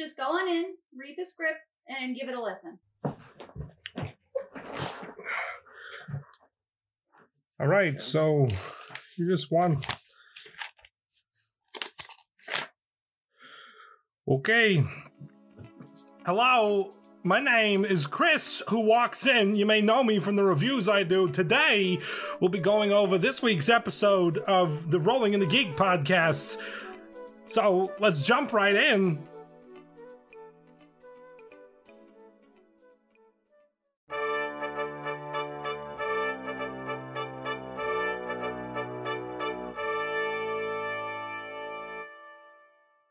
Just go on in, read the script, and give it a listen. All right, so you just won. Okay. Hello, my name is Chris, who walks in. You may know me from the reviews I do. Today, we'll be going over this week's episode of the Rolling in the Geek podcast. So let's jump right in.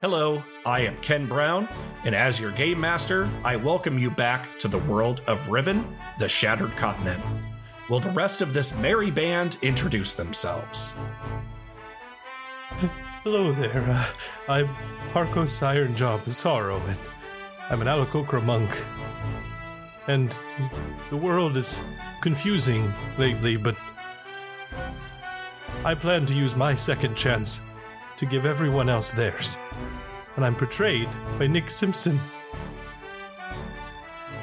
Hello, I am Ken Brown, and as your game master, I welcome you back to the world of Riven, the Shattered Continent. Will the rest of this merry band introduce themselves? Hello there. Uh, I'm Harkos Ironjaw Bizarro, and I'm an Aarakocra monk. And the world is confusing lately, but I plan to use my second chance to give everyone else theirs. And I'm portrayed by Nick Simpson.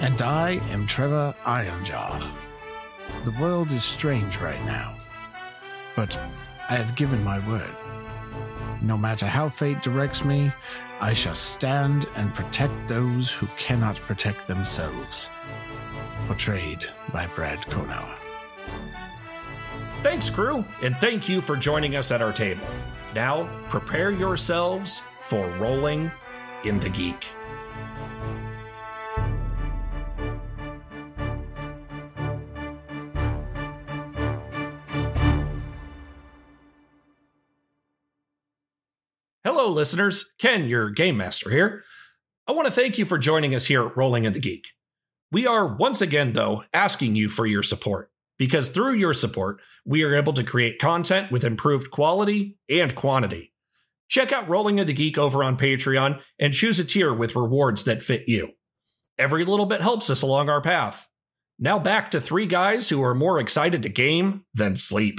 And I am Trevor Ironjaw. The world is strange right now, but I have given my word. No matter how fate directs me, I shall stand and protect those who cannot protect themselves. Portrayed by Brad Konauer. Thanks, crew, and thank you for joining us at our table. Now, prepare yourselves for rolling in the geek. Hello, listeners. Ken, your game master here. I want to thank you for joining us here at Rolling in the Geek. We are once again, though, asking you for your support because through your support, we are able to create content with improved quality and quantity. Check out Rolling of the Geek over on Patreon and choose a tier with rewards that fit you. Every little bit helps us along our path. Now back to three guys who are more excited to game than sleep.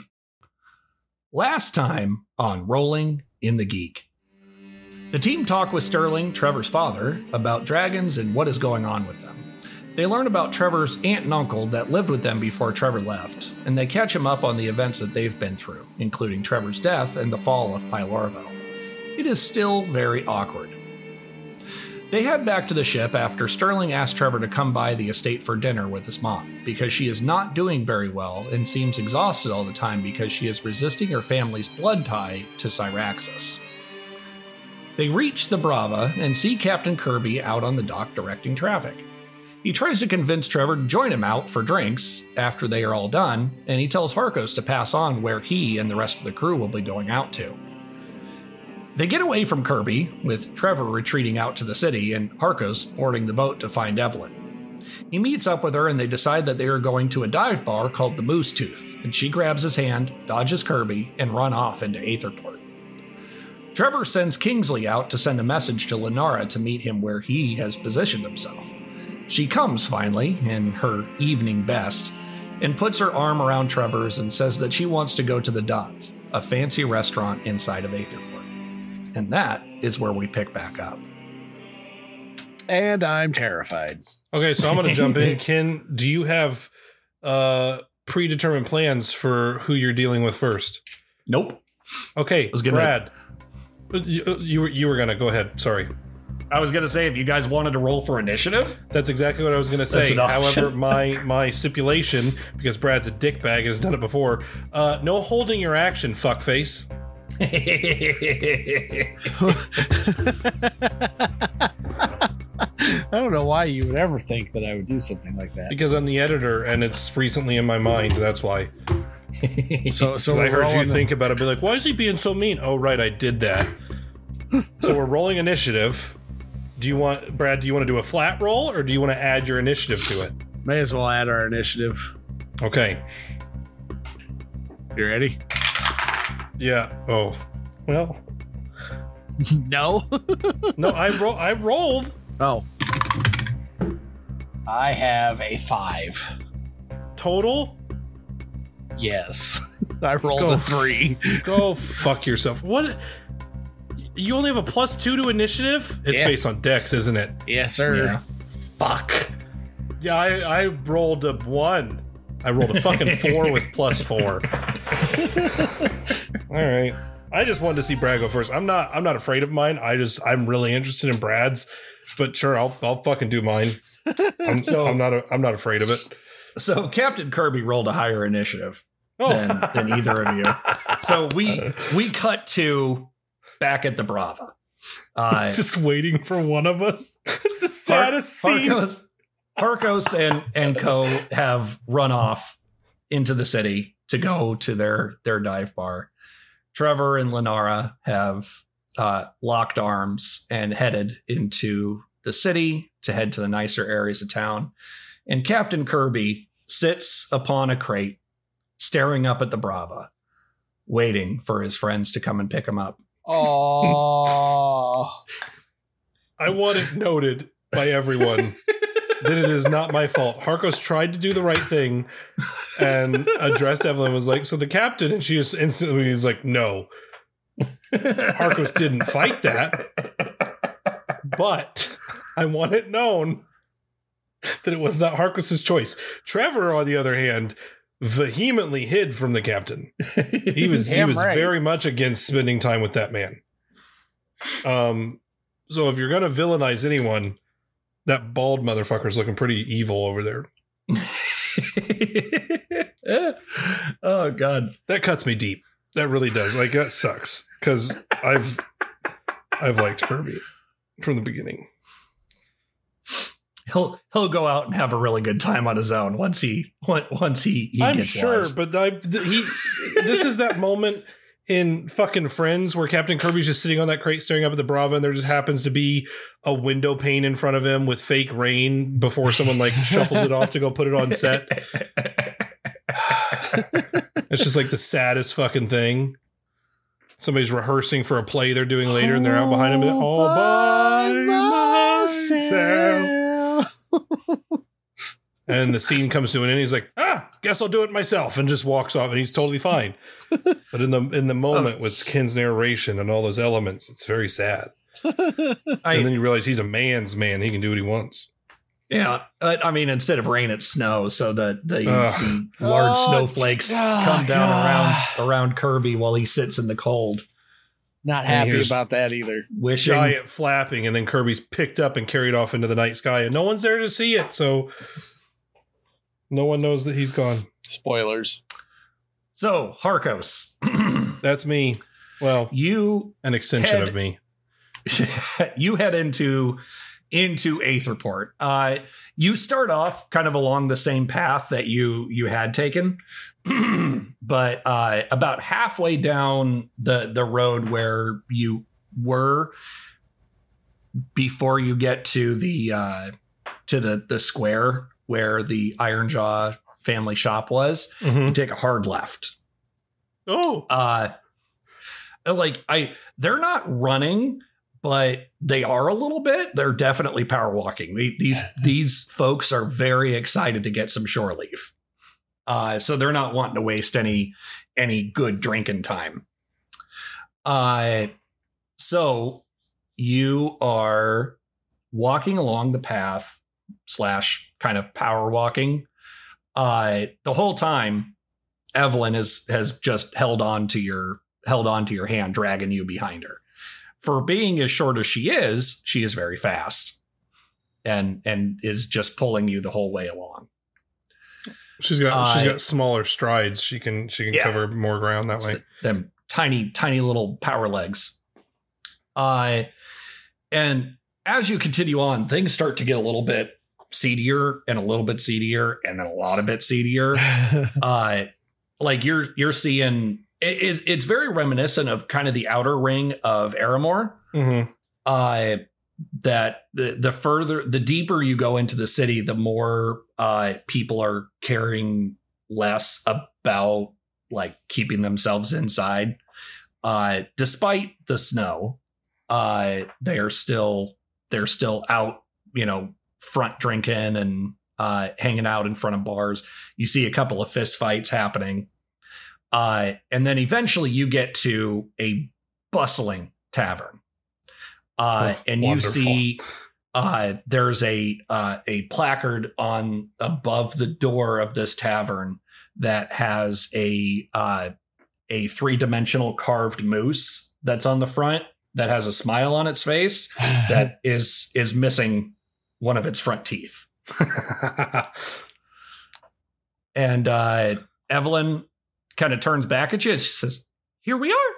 Last time on Rolling in the Geek. The team talk with Sterling, Trevor's father, about dragons and what is going on with them. They learn about Trevor's aunt and uncle that lived with them before Trevor left, and they catch him up on the events that they've been through, including Trevor's death and the fall of Pylarvo. It is still very awkward. They head back to the ship after Sterling asks Trevor to come by the estate for dinner with his mom, because she is not doing very well and seems exhausted all the time because she is resisting her family's blood tie to Syraxis. They reach the Brava and see Captain Kirby out on the dock directing traffic. He tries to convince Trevor to join him out for drinks after they are all done, and he tells Harkos to pass on where he and the rest of the crew will be going out to. They get away from Kirby, with Trevor retreating out to the city and Harkos boarding the boat to find Evelyn. He meets up with her and they decide that they are going to a dive bar called the Moose Tooth, and she grabs his hand, dodges Kirby, and run off into Aetherport. Trevor sends Kingsley out to send a message to Lenara to meet him where he has positioned himself. She comes finally, in her evening best, and puts her arm around Trevor's and says that she wants to go to the Dove, a fancy restaurant inside of Aetherport. And that is where we pick back up. And I'm terrified. Okay, so I'm going to jump in. Ken, do you have uh, predetermined plans for who you're dealing with first? Nope. Okay, was gonna- Brad. Uh, You, uh, you were you were gonna go ahead. Sorry, I was gonna say if you guys wanted to roll for initiative, that's exactly what I was gonna say. However, my my stipulation because Brad's a dickbag and has done it before. Uh, no holding your action, fuckface. I don't know why you would ever think that I would do something like that. Because I'm the editor and it's recently in my mind. That's why. So, so I heard you rolling think about it. Be like, why is he being so mean? Oh, right, I did that. so we're rolling initiative. Do you want Brad? Do you want to do a flat roll or do you want to add your initiative to it? May as well add our initiative. Okay. You ready? Yeah. Oh. Well. no. No, I ro- I rolled. oh. I have a five. Total. Yes. I rolled Go. a three. Go fuck yourself. What? You only have a plus two to initiative. It's Yeah. based on Dex, isn't it? Yes, sir. Yeah. Fuck. Yeah, I, I rolled a one. I rolled a fucking four with plus four. All right. I just wanted to see Brad go first. I'm not. I'm not afraid of mine. I just. I'm really interested in Brad's. But sure, I'll. I'll fucking do mine. I'm, So- I'm not. A, I'm not afraid of it. so Captain Kirby rolled a higher initiative Oh. than, than either of you. So we we cut to back at the Brava. Uh, just waiting for one of us. It's the saddest scene. Harkos, Harkos and and Co have run off into the city to go to their their dive bar. Trevor and Lenara have uh, locked arms and headed into the city to head to the nicer areas of town. And Captain Kirby sits upon a crate, staring up at the Brava, waiting for his friends to come and pick him up. Oh. I want it noted by everyone that it is not my fault. Harkos tried to do the right thing and addressed Evelyn was like, so the captain, and she just instantly was like, no. Harkos didn't fight that, but I want it known that it was not Harkos's choice. Trevor, on the other hand, vehemently hid from the captain. He was he was right. very much against spending time with that man. Um, so if you're gonna villainize anyone, that bald motherfucker's looking pretty evil over there. oh god. That cuts me deep. That really does. Like that sucks because I've I've liked Kirby from the beginning. He'll he'll go out and have a really good time on his own once he once he, he I'm gets sure, wise. but I th- he this is that moment in fucking Friends where Captain Kirby's just sitting on that crate staring up at the Brava, and there just happens to be a window pane in front of him with fake rain before someone like shuffles it off to go put it on set. It's just like the saddest fucking thing. Somebody's rehearsing for a play they're doing later, and they're out behind him all by myself. And the scene comes to an end. He's like, "Ah, guess I'll do it myself," and just walks off, and he's totally fine. but in the in the moment with Ken's narration and all those elements, it's very sad. I, and then you realize he's a man's man; he can do what he wants. yeah, uh, I mean, instead of rain, it snows, so the the, Ugh. large Oh, snowflakes oh, come down God. around around Kirby while he sits in the cold, Not happy about that either. wishing. Giant flapping, and then Kirby's picked up and carried off into the night sky, and no one's there to see it, so no one knows that he's gone. Spoilers. So Harkos, That's me. Well, you an extension Head- of me. you head into into Aetherport uh you start off kind of along the same path that you you had taken but uh about halfway down the the road where you were before you get to the uh to the the square where the Ironjaw family shop was you take a hard left. Oh, uh like i they're not running but they are a little bit. They're definitely power walking. These these folks are very excited to get some shore leave uh so they're not wanting to waste any any good drinking time uh so you are walking along the path slash kind of power walking Uh, the whole time, Evelyn has has just held on to your held on to your hand, dragging you behind her. For being as short as she is, she is very fast, and and is just pulling you the whole way along. She's got she's got smaller strides. She can she can Yeah. cover more ground that way. th- them tiny, tiny little power legs. Uh, and as you continue on, things start to get a little bit seedier and a little bit seedier and then a lot of bit seedier. uh, like you're you're seeing it, it, it's very reminiscent of kind of the outer ring of Aramore. Mm-hmm. Uh, that the, the further the deeper you go into the city, the more uh, people are caring less about like keeping themselves inside. Uh, despite the snow, uh, they are still they're still out, you know, front drinking and uh, hanging out in front of bars. You see a couple of fist fights happening, uh, and then eventually you get to a bustling tavern, uh, Oh, and wonderful. you see uh, there's a uh, a placard on above the door of this tavern that has a uh, a three dimensional carved moose that's on the front that has a smile on its face that is is missing one of its front teeth. And uh, Evelyn kind of turns back at you and she says, "Here we are."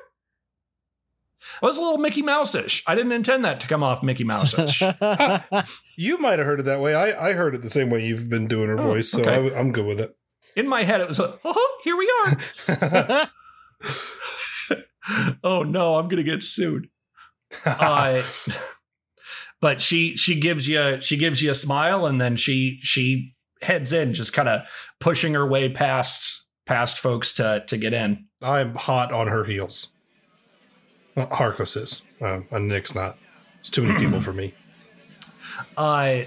I was a little Mickey Mouse-ish. I didn't intend that to come off Mickey Mouse-ish. you might have heard it that way. I, I heard it the same way you've been doing her Oh, voice, so okay. I, am good with it. In my head, it was, like, "Oh, here we are." oh no, I'm gonna get sued. uh, but she she gives you she gives you a smile and then she she heads in, just kind of pushing her way past past folks to to get in. I'm hot on her heels. Well, Harkos is, uh, Nick's not. It's too many people for me. Uh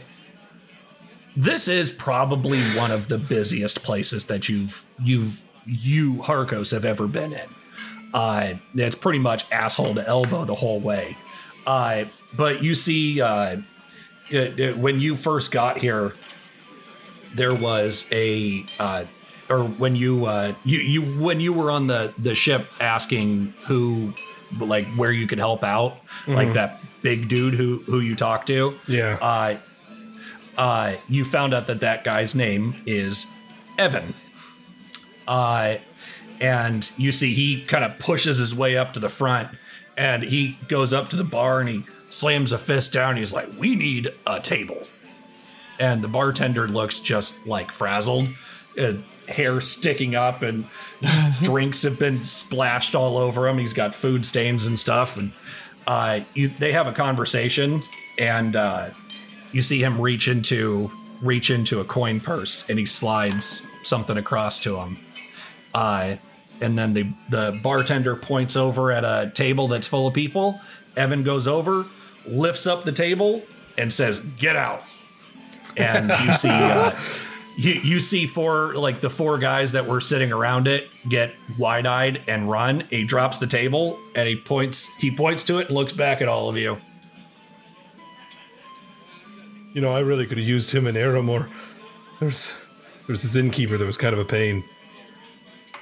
this is probably one of the busiest places that you've you've you Harkos have ever been in. Uh it's pretty much asshole to elbow the whole way. Uh but you see uh it- it- when you first got here there was a uh or when you uh you you when you were on the the ship asking who like where you could help out like that big dude who who you talked to Yeah. uh, uh, you found out that that guy's name is Evan. Uh, and you see he kind of pushes his way up to the front and he goes up to the bar and he slams a fist down. He's like, We need a table. And the bartender looks just like frazzled, uh, hair sticking up, and drinks have been splashed all over him. He's got food stains and stuff. And uh, you, they have a conversation, and uh, you see him reach into reach into a coin purse and he slides something across to him. Uh, and then the the bartender points over at a table that's full of people. Evan goes over, lifts up the table, and says, "Get out." And you see uh, you you see four like the four guys that were sitting around it get wide eyed and run. He drops the table and he points he points to it and looks back at all of you. You know, I really could have used him in Aramore. There's there's this innkeeper that was kind of a pain.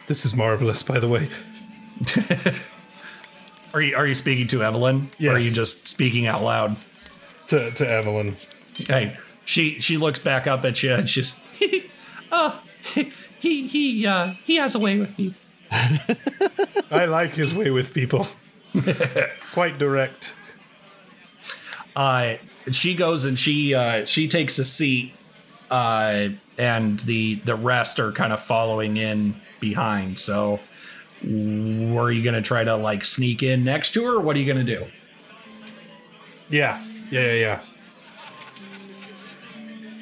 This is marvelous, by the way. Are you are you speaking to Evelyn? Or are you just speaking out loud? To to Evelyn. Hey, she she looks back up at you and she's oh he he uh he has a way with you. I like his way with people. Quite direct. Uh she goes and she uh she takes a seat uh and the the rest are kind of following in behind. So were you gonna try to like sneak in next to her or what are you gonna do? Yeah. Yeah, yeah, yeah.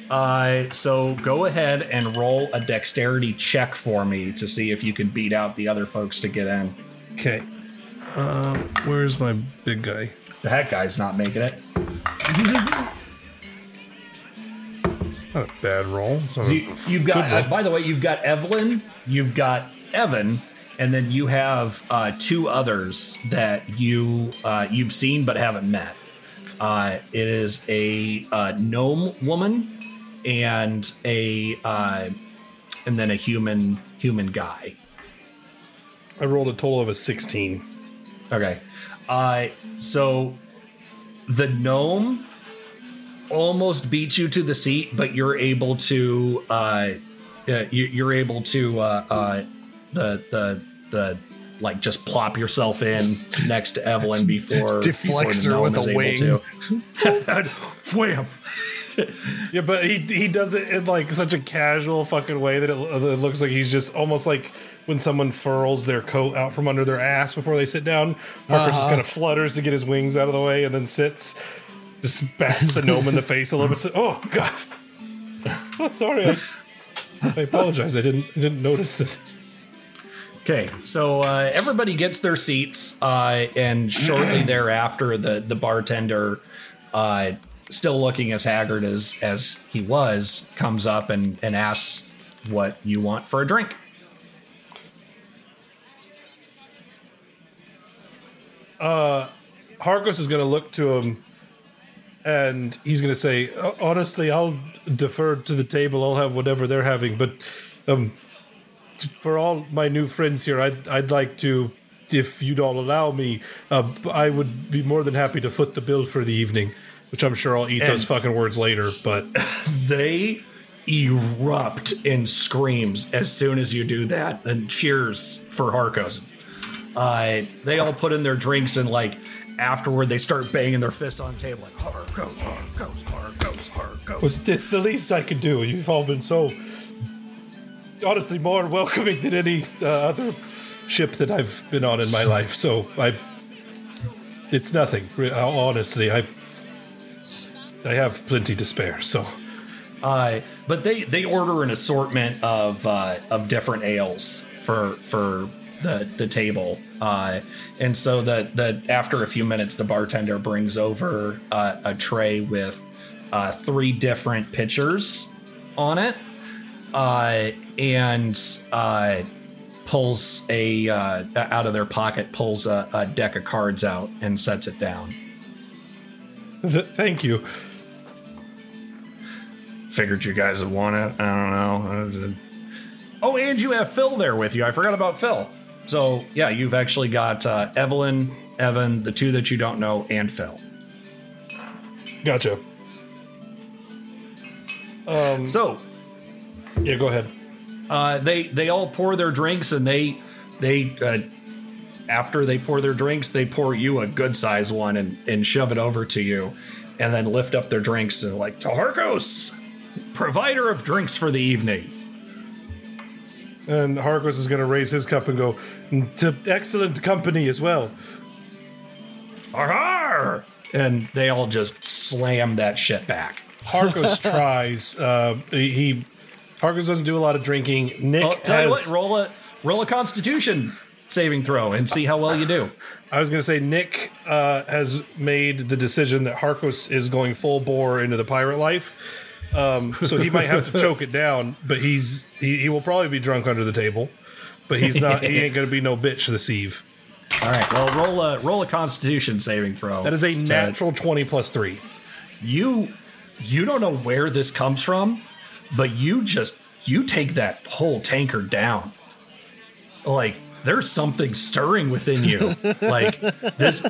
Uh, so go ahead and roll a dexterity check for me to see if you can beat out the other folks to get in. Okay. Um, where's my big guy? The heck guy's not making it. it's Not a bad roll. So you, you've got, uh, by the way, you've got Evelyn, you've got Evan, and then you have uh, two others that you uh, you've seen but haven't met. Uh, it is a uh, gnome woman and a uh, and then a human human guy. I rolled a total of a 16. Okay. Uh, so the gnome almost beats you to the seat, but you're able to uh, uh you, you're able to uh, uh the the the like just plop yourself in next to Evelyn before Deflects before her with a wing. to. Wham! Yeah, but he he does it in like such a casual fucking way that it, it looks like he's just almost like when someone furls their coat out from under their ass before they sit down. Harkos just kind of flutters to get his wings out of the way and then sits, just bats the gnome in the face a little bit. Oh god, oh, sorry. I, I apologize. I didn't I didn't notice it. Okay, so uh, everybody gets their seats, uh, and shortly thereafter, the the bartender, uh, still looking as haggard as as he was, comes up and and asks what you want for a drink. Harkos is going to look to him and he's going to say, "Uh, honestly, I'll defer to the table. I'll have whatever they're having. But um, for all my new friends here, I'd, I'd like to, if you'd all allow me, uh, I would be more than happy to foot the bill for the evening, which I'm sure I'll eat those fucking words later. But They erupt in screams as soon as you do that, and cheers for Harkos. Uh, they all put in their drinks and like afterward they start banging their fists on the table like Harkos, Harkos, Harkos, Harkos. it's, it's the least I can do. You've all been so, honestly, more welcoming than any uh, other ship that I've been on in my life. So I, it's nothing. Honestly, I, I have plenty to spare. So Uh, but they they order an assortment of uh, of different ales for for the the table. Uh, and so that that after a few minutes, the bartender brings over uh, a tray with uh, three different pitchers on it, uh, and uh, pulls a uh, out of their pocket, pulls a, a deck of cards out and sets it down. th- thank you. Figured you guys would want it. I don't know. Oh, and you have Phil there with you. I forgot about Phil. So yeah, you've actually got uh, Evelyn, Evan, the two that you don't know, and Phil. Gotcha. So Yeah, go ahead. uh, they they all pour their drinks, and they they uh, after they pour their drinks, they pour you a good size one and and shove it over to you, and then lift up their drinks and like to Harkos, provider of drinks for the evening. And Harkos is going to raise his cup and go to excellent company as well. Har! And they all just slam that shit back. Harkos tries. Uh, he, Harkos doesn't do a lot of drinking. Nick tell you has. what, roll a roll a Constitution saving throw and see how well you do. I was going to say Nick uh, has made the decision that Harkos is going full bore into the pirate life. Um, so he might have to choke it down, but he's he, he will probably be drunk under the table. But he's not. he ain't going to be no bitch this eve. All right, well, roll a roll a Constitution saving throw. That is a to- natural twenty plus three. you you don't know where this comes from, but you just you take that whole tanker down. Like there's something stirring within you. like this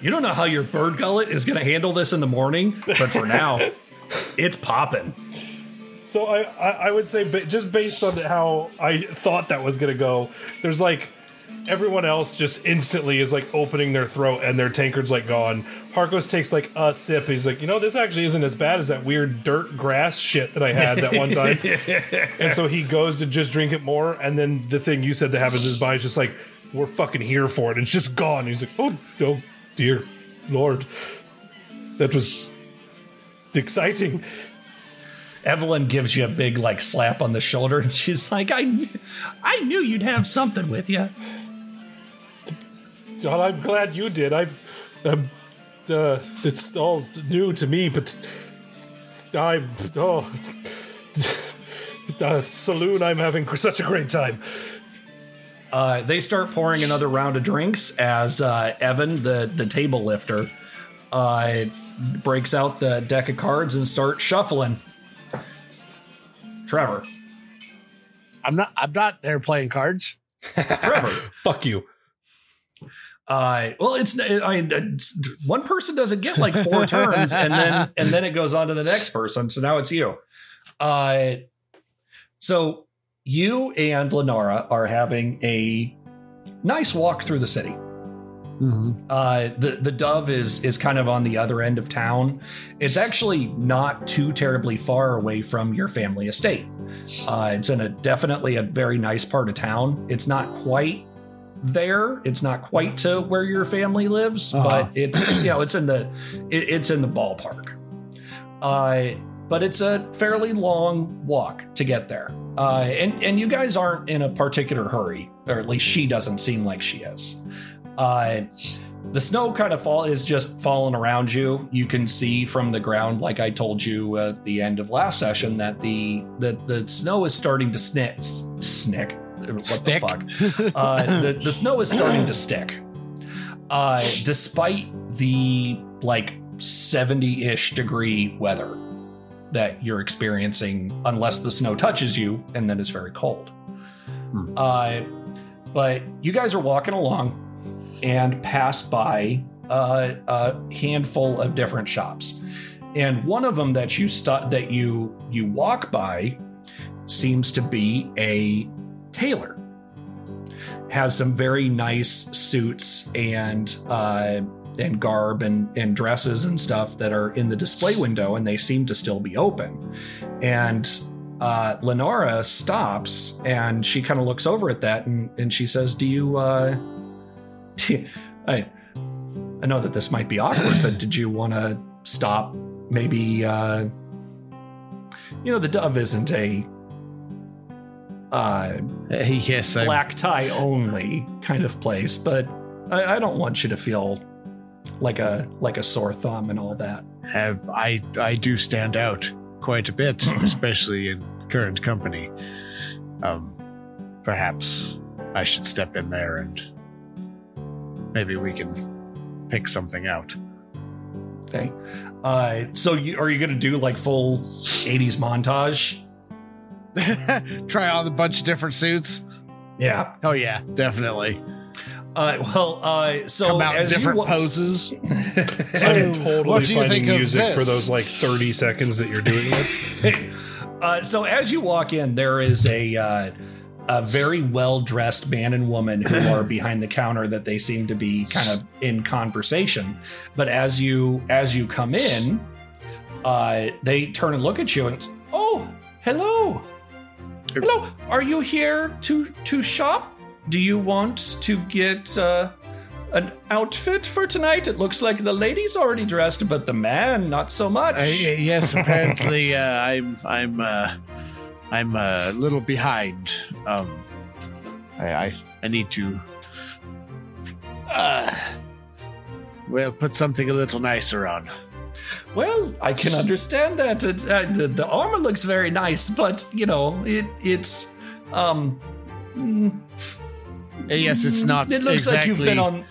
You don't know how your bird gullet is going to handle this in the morning, but for now, it's popping. So I, I, I would say, just based on how I thought that was gonna go, there's like everyone else just instantly is like opening their throat and their tankard's like gone. Harkos takes like a sip. He's like, you know, this actually isn't as bad as that weird dirt grass shit that I had that one time. and so he goes to just drink it more, and then the thing you said that happens is by just like, we're fucking here for it. It's just gone. He's like, oh, oh dear lord, that was exciting. Evelyn gives you a big like slap on the shoulder, and she's like, "I, I knew you'd have something with you." John, I'm glad you did. I, I'm, uh, it's all new to me, but I'm, oh, it's, uh, saloon, I'm having such a great time. Uh, they start pouring another round of drinks as uh, Evan, the the table lifter, uh, breaks out the deck of cards and starts shuffling. Trevor. I'm not. I'm not there playing cards. Trevor. Fuck you. Uh, well, it's, I mean, it's, one person doesn't get like four turns, and then and then it goes on to the next person. So now it's you. Uh, so you and Lenara are having a nice walk through the city. Uh, the the dove is is kind of on the other end of town. It's actually not too terribly far away from your family estate. Uh, it's in a definitely a very nice part of town. It's not quite there. It's not quite to where your family lives, Uh-huh. but it's you know it's in the it, it's in the ballpark. Uh, but it's a fairly long walk to get there. Uh, and and you guys aren't in a particular hurry, or at least she doesn't seem like she is. Uh, the snow kind of fall is just falling around you. You can see from the ground, like I told you at the end of last session, that the the, the snow is starting to snick, snick. What Stick? the fuck? Uh, the the snow is starting to stick. Uh, despite the like seventy ish degree weather that you're experiencing, unless the snow touches you, and then it's very cold. Uh, but you guys are walking along and pass by a, a handful of different shops, and one of them that you stu- that you you walk by seems to be a tailor. Has some very nice suits and uh, and garb and, and dresses and stuff that are in the display window, and they seem to still be open. And uh, Lenara stops and she kind of looks over at that and, and she says, "Do you? Uh, do you- I I know that this might be awkward, but did you want to stop? Maybe uh, you know the Dove isn't a uh, yes, black tie only kind of place, but I, I don't want you to feel like a like a sore thumb and all that. have, I I do stand out quite a bit, especially in current company. Um, perhaps I should step in there and maybe we can pick something out. Okay. Uh, so you, are you going to do like full 80s montage? Try on a bunch of different suits. Yeah. Oh yeah, definitely. Uh, well, uh, so Come out in as you different wa- poses. I'm totally what do you finding think of music for this? those like 30 seconds that you're doing this. uh, so as you walk in, there is a uh, a very well dressed man and woman who are behind the counter that they seem to be kind of in conversation. But as you as you come in, uh, they turn and look at you and oh, hello, hello. Are you here to to shop? Do you want to get? Uh, an outfit for tonight. It looks like the lady's already dressed, but the man not so much. Uh, yes, apparently uh, I'm I'm uh, I'm a little behind. Um, I I, I need to. Uh, well, put something a little nicer on. Well, I can understand that. Uh, the, the armor looks very nice, but you know, it it's um. mm, Yes, it's not It looks exactly like you've been on.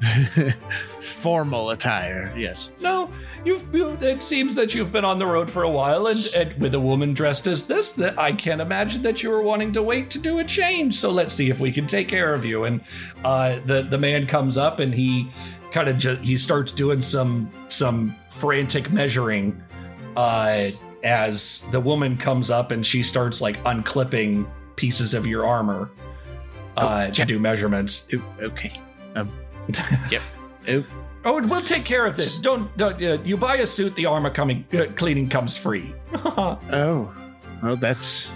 formal attire. Yes. No, you've. You, it seems that you've been on the road for a while, and, and with a woman dressed as this, that I can't imagine that you were wanting to wait to do a change. So let's see if we can take care of you. And uh, the the man comes up and he kind of ju- he starts doing some some frantic measuring uh, as the woman comes up and she starts like unclipping pieces of your armor uh, to check. do measurements. Ooh, okay. Um. Yep. Ooh. Oh, we'll take care of this. Don't, don't uh, you buy a suit? The armor coming uh, cleaning comes free. Oh. Well, that's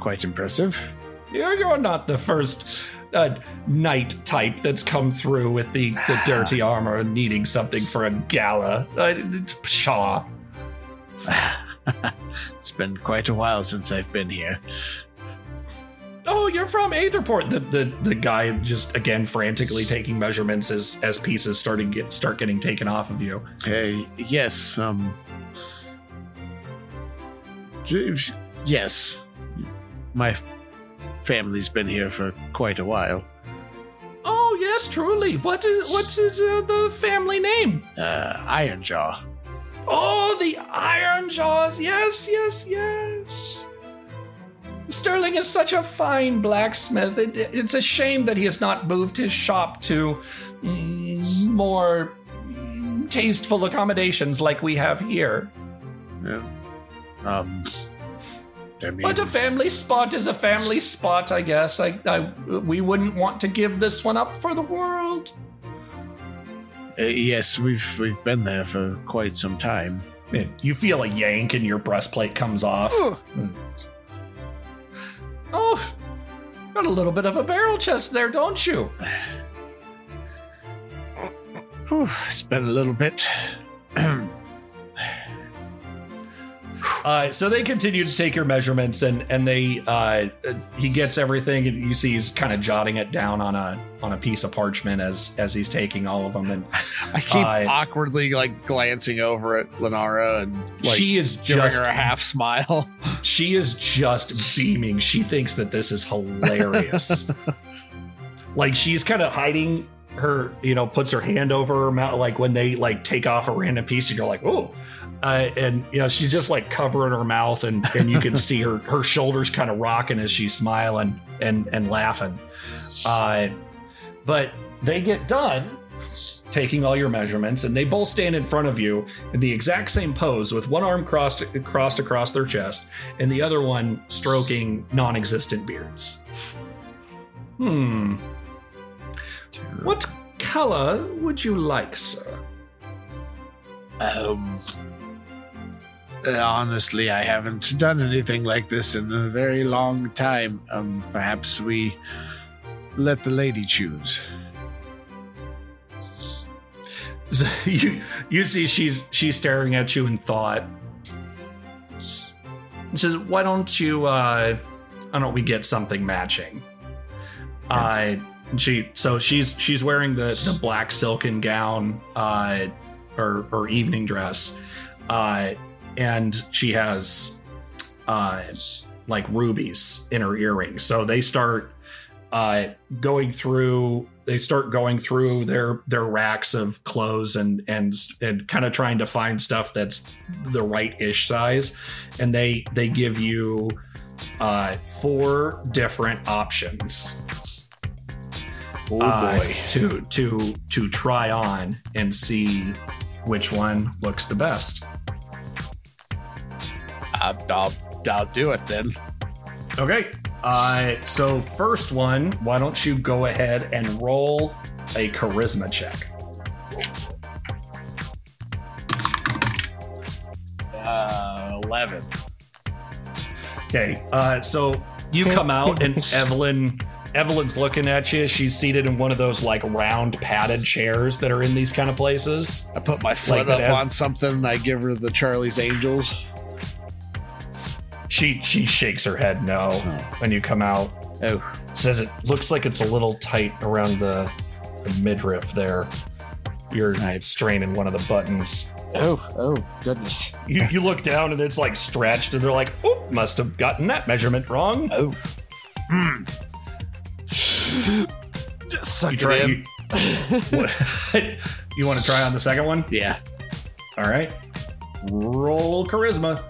quite impressive. you're, you're not the first uh, knight type that's come through with the, the dirty armor and needing something for a gala. Uh, pshaw. it's been quite a while since I've been here. Oh, you're from Aetherport. The, the the guy just again frantically taking measurements as as pieces starting get start getting taken off of you. Hey, yes. Um. Yes. My family's been here for quite a while. Oh yes, truly. What is what is uh, the family name? Uh, Ironjaw. Oh, the Ironjaws. Yes, yes, yes. Sterling is such a fine blacksmith. It, it's a shame that he has not moved his shop to mm, more mm, tasteful accommodations like we have here. Yeah. Um. I mean, But a family spot is a family spot, I guess. I, I, we wouldn't want to give this one up for the world. uh, yes, we've we've been there for quite some time. You feel a yank and your breastplate comes off. Oh, got a little bit of a barrel chest there, don't you? Whew, it's been a little bit. Uh, so they continue to take your measurements, and and they uh, he gets everything, and you see he's kind of jotting it down on a on a piece of parchment as as he's taking all of them, and I keep Uh, awkwardly like glancing over at Lenara and like she is giving just her a half smile. she is just beaming. She thinks that this is hilarious. like she's kind of hiding her, you know, puts her hand over her mouth, like when they like take off a random piece, and you're like, oh, uh, and you know, she's just like covering her mouth, and and you can see her her shoulders kind of rocking as she's smiling and and laughing. Uh, but they get done taking all your measurements, and they both stand in front of you in the exact same pose with one arm crossed crossed across their chest and the other one stroking non-existent beards. Hmm. What color would you like, sir? Um, uh, honestly, I haven't done anything like this in a very long time. Um, perhaps we let the lady choose. So you you see she's she's staring at you in thought. She says, "Why don't you? uh Why don't we get something matching?" Uh, she so she's she's wearing the the black silken gown, uh, or or evening dress, uh, and she has uh like rubies in her earrings. So they start uh going through they start going through their their racks of clothes and and and kind of trying to find stuff that's the right ish size and they they give you uh four different options Oh uh, to to to try on and see which one looks the best I'll, I'll, I'll do it then. Okay. Uh, so first one, why don't you go ahead and roll a charisma check? Uh, Eleven. Okay. Uh, so you come out and Evelyn, Evelyn's looking at you. She's seated in one of those like round padded chairs that are in these kind of places. I put my foot that up has- on something. and I give her the Charlie's Angels. She she shakes her head no oh. when you come out. Oh, Says it looks like it's a little tight around the, the midriff there. You're straining one of the buttons. oh, oh, goodness. You, you look down and it's like stretched, and they're like, "Oh, must have gotten that measurement wrong." Oh. Just suck You it in. You, you want to try on the second one? Yeah. All right. Roll charisma.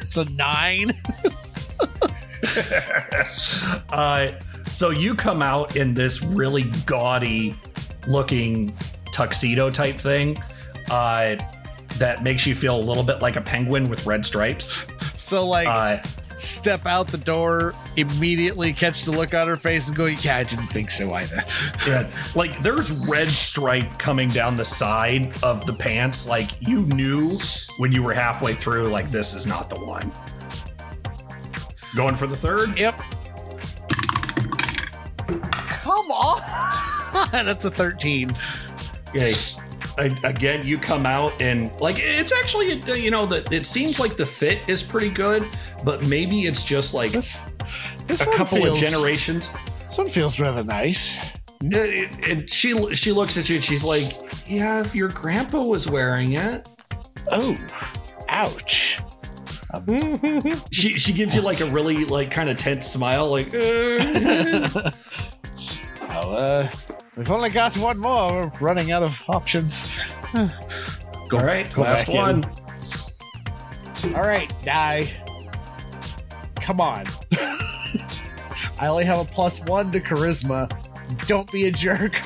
It's a nine. Uh, so you come out in this really gaudy looking tuxedo type thing uh, that makes you feel a little bit like a penguin with red stripes. So like Uh, step out the door, immediately catch the look on her face and go, Yeah, I didn't think so either. Yeah, like there's red stripe coming down the side of the pants. Like you knew when you were halfway through, like this is not the one. Going for the third? Yep. Come on. That's a 13. Okay. Again, you come out and like it's actually you know that it seems like the fit is pretty good, but maybe it's just like This this a couple feels, of generations. This one feels rather nice. Uh, And she she looks at you and she's like, "Yeah, if your grandpa was wearing it." Oh, ouch. She she gives you like a really like kind of tense smile, like. "Uh." Uh, we've only got one more. We're running out of options. All right, go last back in. one. All right, die. come on. I only have a plus one to charisma. Don't be a jerk.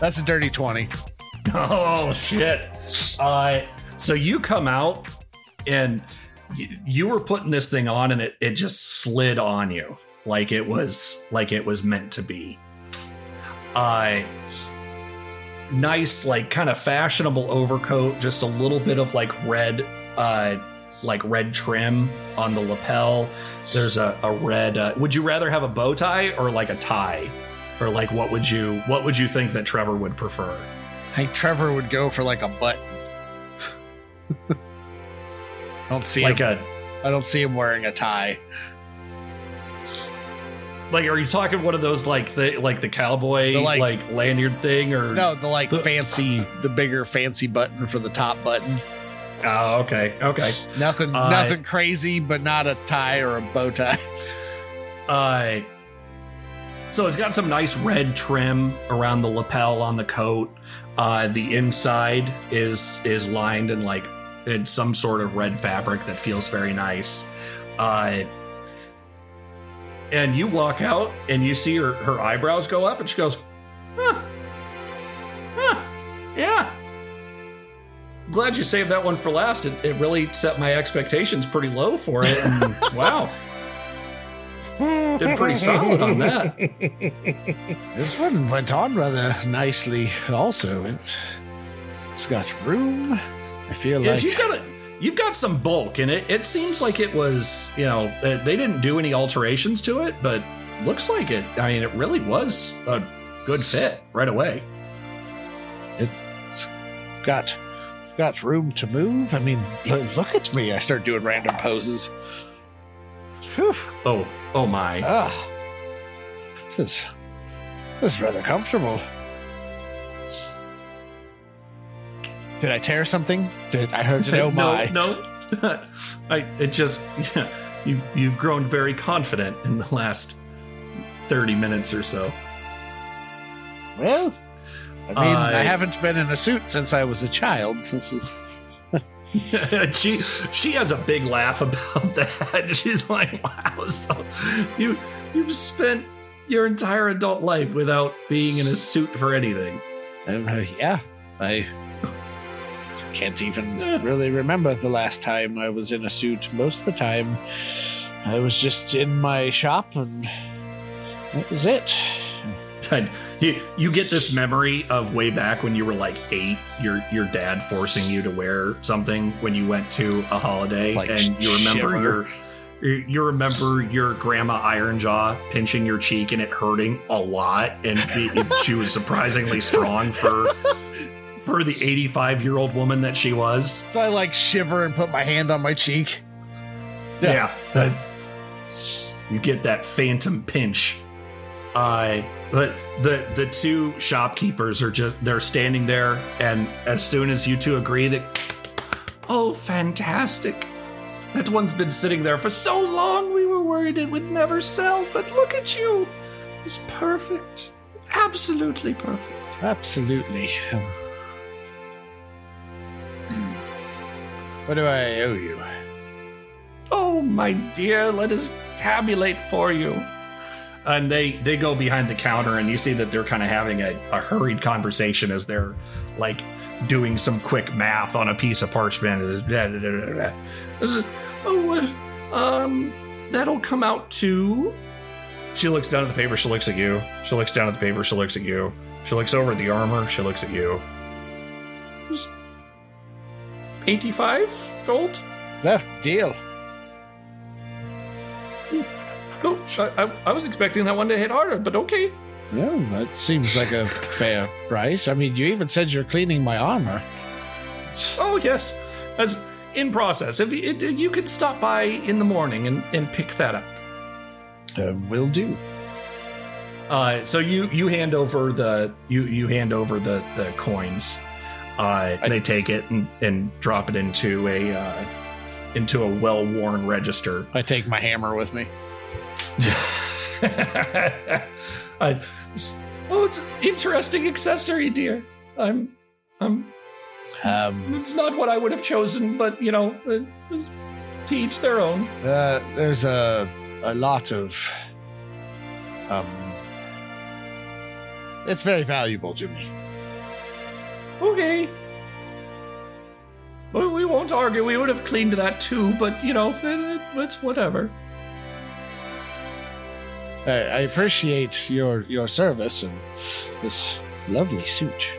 That's a dirty 20. Oh shit! Uh, so you come out and y- you were putting this thing on, and it it just slid on you like it was like it was meant to be. Uh, nice, like kind of fashionable overcoat, just a little bit of like red, uh, like red trim on the lapel. There's a, a red. Uh, would you rather have a bow tie or like a tie? Or like what would you what would you think that Trevor would prefer? I think Trevor would go for like a button. I don't see Like him. a I don't see him wearing a tie. Like, are you talking one of those like the like the cowboy The, like- like, lanyard thing or No, the like fancy, the bigger fancy button for the top button. Oh, okay, okay. Nothing, Uh, nothing crazy, but not a tie or a bow tie. Uh, so it's got some nice red trim around the lapel on the coat. Uh, the inside is is lined in like in some sort of red fabric that feels very nice. Uh, and you walk out and you see her her eyebrows go up and she goes, huh, huh, yeah. Glad you saved that one for last. It, it really set my expectations pretty low for it. And wow. Did pretty solid on that. This one went on rather nicely. Also, it, it's got room. I feel Yes, like you've got a, you've got some bulk, and it, it seems like it was, you know, they didn't do any alterations to it, but looks like it. I mean, it really was a good fit right away. it's got got room to move. I mean, look at me. I start doing random poses. Whew. Oh, oh my! Ah, this is this is rather comfortable. Did I tear something? Did I heard you? Oh my! no, no. I it just you you've grown very confident in the last thirty minutes or so. Well, I mean, I I- haven't been in a suit since I was a child. This is she she has a big laugh about that. She's like, "Wow, so you you've spent your entire adult life without being in a suit for anything." Um, uh, yeah, I can't even really remember the last time I was in a suit. Most of the time, I was just in my shop, and that was it. You you get this memory of way back when you were like eight, your your dad forcing you to wear something when you went to a holiday, Like and you remember shiver. your. You you remember your grandma Ironjaw pinching your cheek and it hurting a lot, and it- she was surprisingly strong for for the 85 year old woman that she was. So I like shiver and put my hand on my cheek. Yeah. that- you get that phantom pinch. Uh, but the the two shopkeepers are just they're standing there, and as soon as you two agree that, oh, fantastic. That one's been sitting there for so long, we were worried it would never sell, but look at you. It's perfect. Absolutely perfect. Absolutely. What do I owe you? Oh, my dear, let us tabulate for you. And they they go behind the counter, and you see that they're kind of having a, a hurried conversation as they're like doing some quick math on a piece of parchment. Blah, blah, blah, blah, blah. Is- Oh, uh, um, that'll come out to. She looks down at the paper. She looks at you. She looks down at the paper. She looks at you. She looks over at the armor. She looks at you. Eighty-five gold. No, deal. Oh, I, I, I was expecting that one to hit harder, but okay. Well, that seems like a fair price. I mean, you even said you're cleaning my armor. Oh yes, as in process. If you, it, you could stop by in the morning and, and pick that up. Um, will do. Uh, so you you hand over the you you hand over the the coins. Uh, I- they take it and, and drop it into a uh, into a well worn register. I take my hammer with me. I, s- oh, it's an interesting accessory, dear. I'm I'm Um, It's not what I would have chosen, but you know, uh, to each their own. uh, there's a a lot of um. It's very valuable to me. Okay. Well, we won't argue. We would have cleaned that too, but you know, it- it's whatever. I, I appreciate your your service and this lovely suit.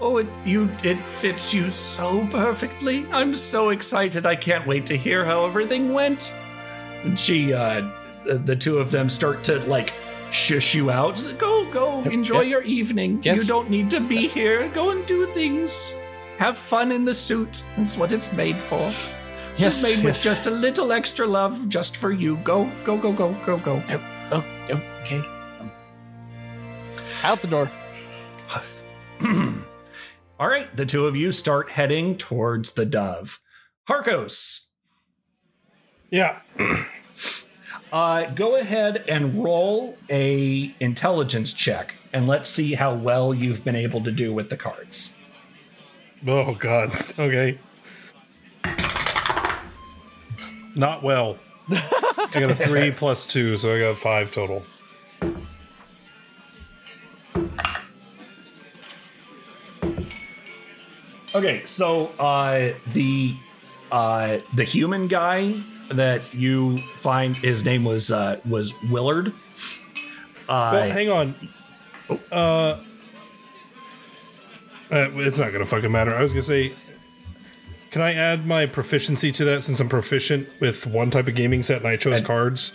Oh, it you it fits you so perfectly. I'm so excited. I can't wait to hear how everything went. And she, uh, the, the two of them start to like shush you out. Go, go, Yep, enjoy yep. your evening. Yes. You don't need to be here. Go and do things. Have fun in the suit. That's what it's made for. Yes, it's made with just a little extra love just for you. Go, go, go, go, go, go. Oh, oh, okay. Out the door. All right, the two of you start heading towards the dove. Harkos, Yeah. uh, go ahead and roll a intelligence check, and let's see how well you've been able to do with the cards. Oh God. Okay. Not well. I got a three plus two, so I got five total. Okay, so uh, the uh, the human guy that you find his name was uh, was Willard. Uh, Well, hang on. Uh, uh, it's not gonna fucking matter. I was gonna say, can I add my proficiency to that since I'm proficient with one type of gaming set and I chose And- cards?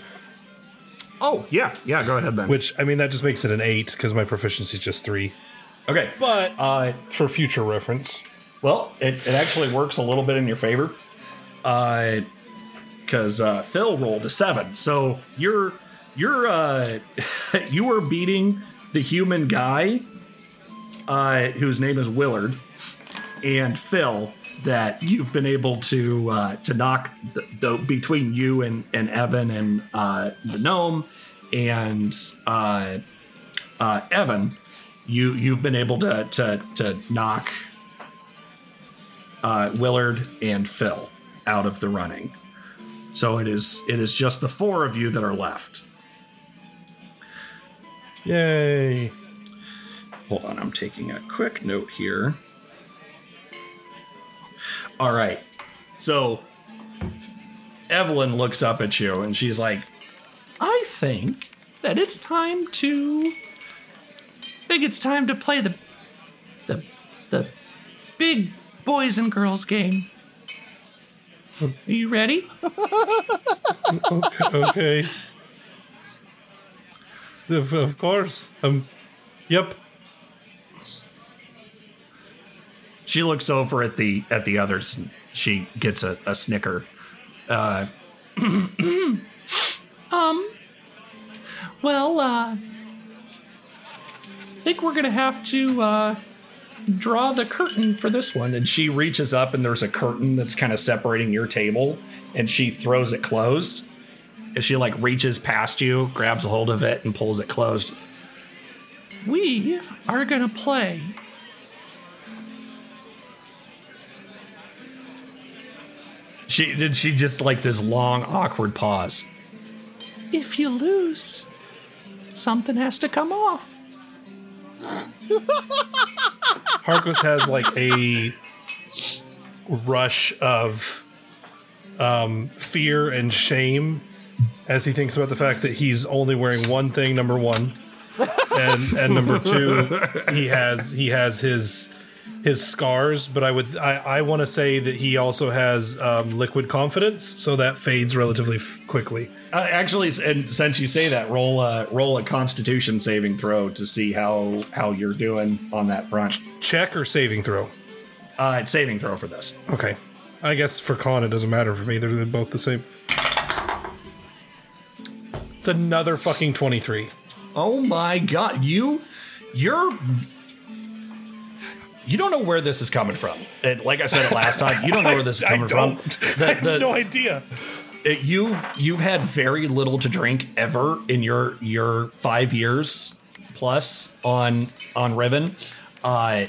oh yeah, yeah. Go ahead then. Which I mean that just makes it an eight because my proficiency is just three. okay, But uh, for future reference, Well, it, it actually works a little bit in your favor. Uh because uh, Phil rolled a seven. So you're you're uh you were beating the human guy uh whose name is Willard and Phil that you've been able to uh to knock the, the between you and and Evan and uh the gnome and uh uh Evan you you've been able to to to knock uh, Willard and Phil out of the running. So it is it is just the four of you that are left. yay! Hold on, I'm taking a quick note here. All right. So Evelyn looks up at you and she's like, "I think that it's time to I think it's time to play the the the big boys and girls game. Are you ready?" Okay. okay. of, of course. Um. Yep. She looks over at the at the others. And she gets a, a snicker. Uh, um. Well, uh, I think we're gonna have to uh, draw the curtain for this one. And she reaches up, and there's a curtain that's kind of separating your table, and she throws it closed. As she like reaches past you, grabs a hold of it, and pulls it closed. We are gonna play She did she just like this long awkward pause. If you lose, something has to come off. Harkos has like a rush of um, fear and shame as he thinks about the fact that he's only wearing one thing. Number one, and and number two, he has he has his his scars. But I would I, I want to say that he also has um, liquid confidence, so that fades relatively f- quickly. Uh, actually, and since you say that, roll a roll a Constitution saving throw to see how how you're doing on that front. Check or saving throw. Uh, it's saving throw for this. Okay, I guess for con it doesn't matter for me. They're, they're both the same. It's another fucking twenty three. Oh my god, you you're you don't know where this is coming from. And like I said last time, you don't know where this is I coming don't. from. I The- have the- no idea. it- you've you've had very little to drink ever in your your five years plus on on Riven, uh,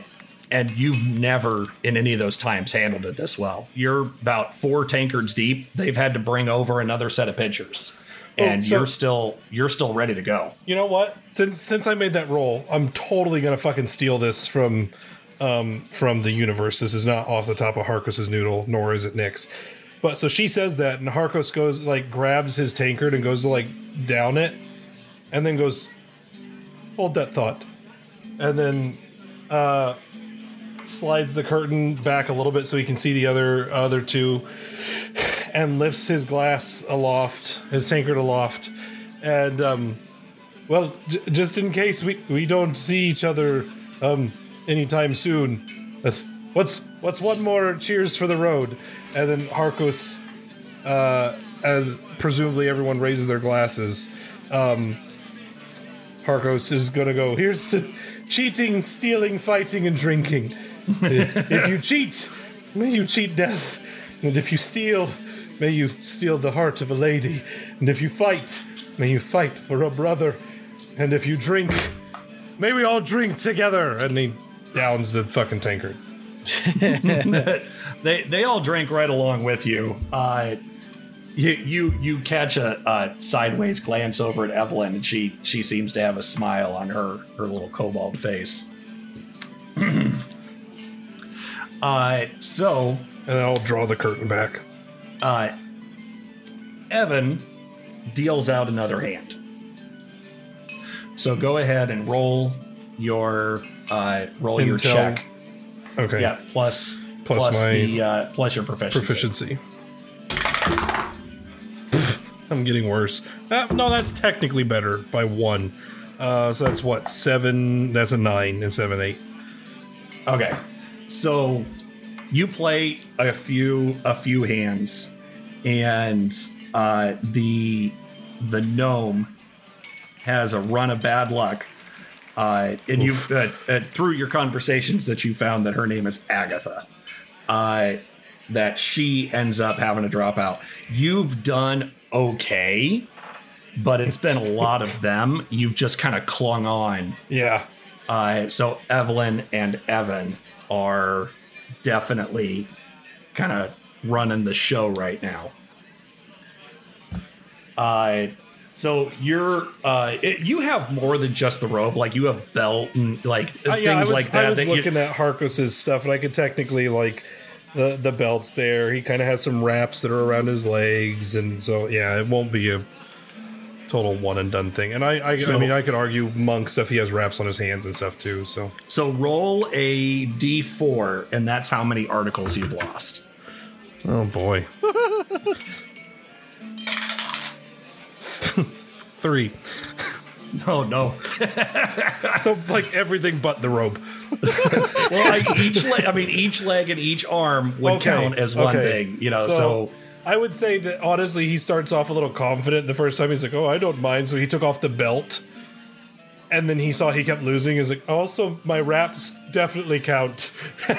and you've never in any of those times handled it this well. You're about four tankards deep. They've had to bring over another set of pitchers, and Oh, so- you're still you're still ready to go. You know what? Since since I made that roll, I'm totally gonna fucking steal this from um from the universe. This is not off the top of Harkos's noodle, nor is it Nick's. But so she says that, and Harkos goes like grabs his tankard and goes to like down it, and then goes, hold that thought, and then uh slides the curtain back a little bit so he can see the other other two, and lifts his glass aloft, his tankard aloft, and um well, j- just in case we, we don't see each other um anytime soon, what's what's one more cheers for the road? And then Harkos, uh, as presumably everyone raises their glasses, um, Harkos is gonna go. Here's to cheating, stealing, fighting, and drinking. if you cheat, may you cheat death, and if you steal, may you steal the heart of a lady, and if you fight, may you fight for a brother, and if you drink, may we all drink together. And he downs the fucking tankard. they they all drink right along with you. Uh, you you you catch a, a sideways glance over at Evelyn, and she she seems to have a smile on her her little cobalt face. uh, so And then I'll draw the curtain back. uh, Evan deals out another hand. So go ahead and roll your uh, roll your check. Okay. Yeah, plus Plus plus my the uh, plus your proficiency. Proficiency. I'm getting worse. Uh, no, that's technically better by one. Uh, so that's what seven. That's a nine and seven eight. Okay, so you play a few a few hands, and uh, the the gnome has a run of bad luck. Uh, and you've uh, uh, through your conversations that you found that her name is Agatha. Uh, that she ends up having to drop out. You've done okay, but it's been a lot of them. You've just kind of clung on Yeah. uh, so Evelyn and Evan are definitely kind of running the show right now. Uh, so you're uh, it, you have more than just the robe. Like you have belt and like Uh, things yeah, I was, like that. I was that you- looking at Harkos's stuff, and I could technically like the the belts there. He kind of has some wraps that are around his legs, and so yeah, it won't be a total one and done thing. And I, I, I mean, I could argue monk stuff. He has wraps on his hands and stuff too. So so roll a d4, and that's how many articles you've lost. Oh boy. Three. Oh no! So like everything but the robe. Well, like each leg, I mean, each leg and each arm would Okay, count as one okay. thing. You know, so I would say that honestly, he starts off a little confident the first time. He's like, "Oh, I don't mind." So he took off the belt, and then he saw he kept losing. He's like, "Also, my wraps definitely count."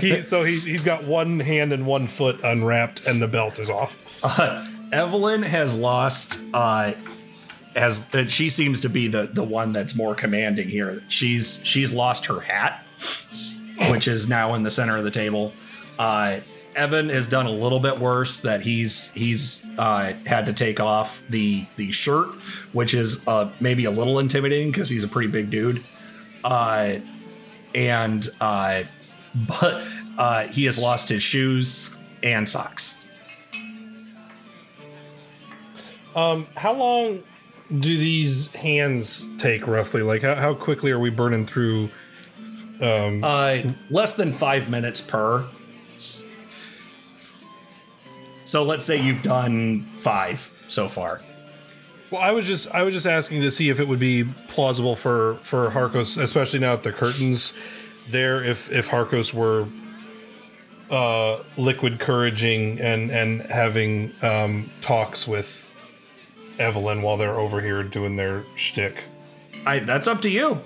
he, so he's he's got one hand and one foot unwrapped, and the belt is off. Uh, Evelyn has lost. Uh, has uh, she seems to be the the one that's more commanding here. She's she's lost her hat, which is now in the center of the table. Uh, Evan has done a little bit worse. That he's he's uh, had to take off the the shirt, which is uh, maybe a little intimidating because he's a pretty big dude. Uh, and uh, but uh, he has lost his shoes and socks. Um, how long do these hands take roughly? Like, how, how quickly are we burning through? Um, Uh, less than five minutes per. So let's say you've done five so far. Well, I was just I was just asking to see if it would be plausible for for Harkos, especially now at the curtains there, if if Harkos were uh, liquid couraging and and having um, talks with Evelyn while they're over here doing their shtick. I that's up to you.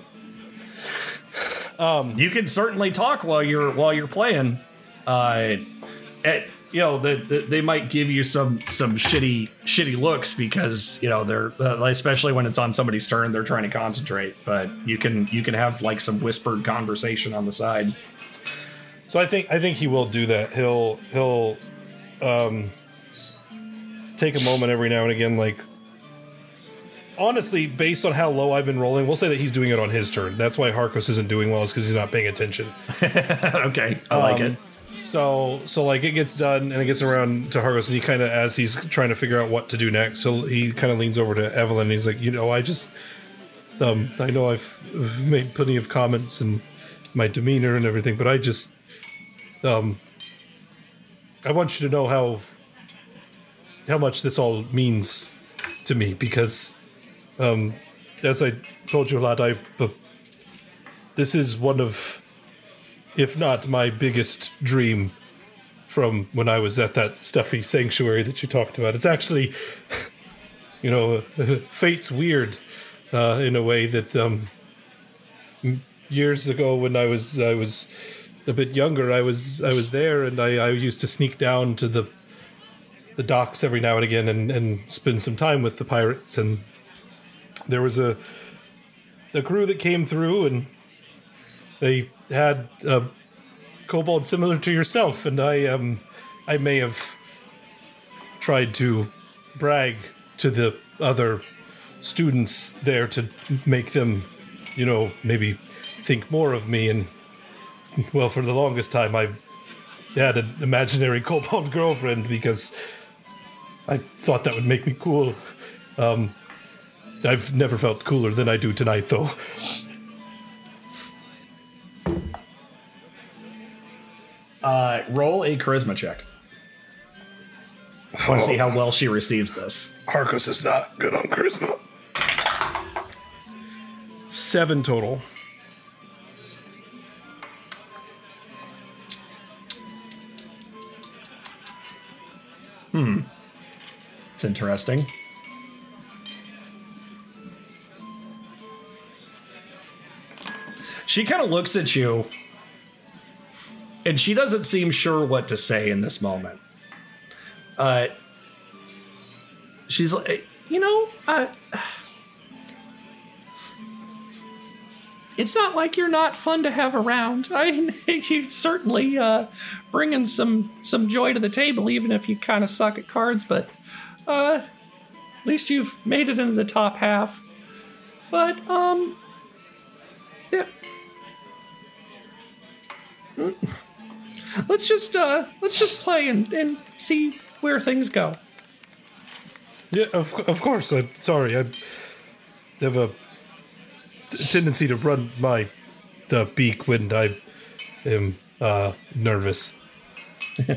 Um, you can certainly talk while you're while you're playing. Uh, it, you know the, they might give you some some shitty shitty looks because you know they're uh, especially when it's on somebody's turn they're trying to concentrate but you can you can have like some whispered conversation on the side So I think I think he will do that. He'll he'll um take a moment every now and again like honestly based on how low I've been rolling, we'll say that he's doing it on his turn. That's why Harkos isn't doing well is cuz he's not paying attention. okay i like Um, it So so like it gets done and it gets around to Harkos and he kind of as he's trying to figure out what to do next. So he kind of leans over to Evelyn. and He's like, you know, I just um I know I've I've made plenty of comments and my demeanor and everything, but I just um I want you to know how how much this all means to me because um as I told you a lot, I this is one of if not my biggest dream from when I was at that stuffy sanctuary that you talked about. It's actually, you know, fate's weird uh, in a way that um, years ago when I was I was a bit younger, I was I was there and I, I used to sneak down to the the docks every now and again and, and spend some time with the pirates and there was a the crew that came through and they had a kobold similar to yourself, and I um I may have tried to brag to the other students there to make them, you know, maybe think more of me. And well, for the longest time, I had an imaginary kobold girlfriend because I thought that would make me cool. Um, I've never felt cooler than I do tonight, though. uh roll a charisma check I want to see how well she receives this Harkos is not good on charisma. Seven total. Hmm. It's interesting she kind of looks at you and she doesn't seem sure what to say in this moment uh she's like you know uh it's not like you're not fun to have around. I you certainly uh, bringing some some joy to the table, even if you kind of suck at cards. But uh, at least you've made it into the top half. But um, Let's just uh, let's just play and, and see where things go. Yeah, of, of course. I'm sorry. I have a t- tendency to run my uh, beak when I am uh, nervous.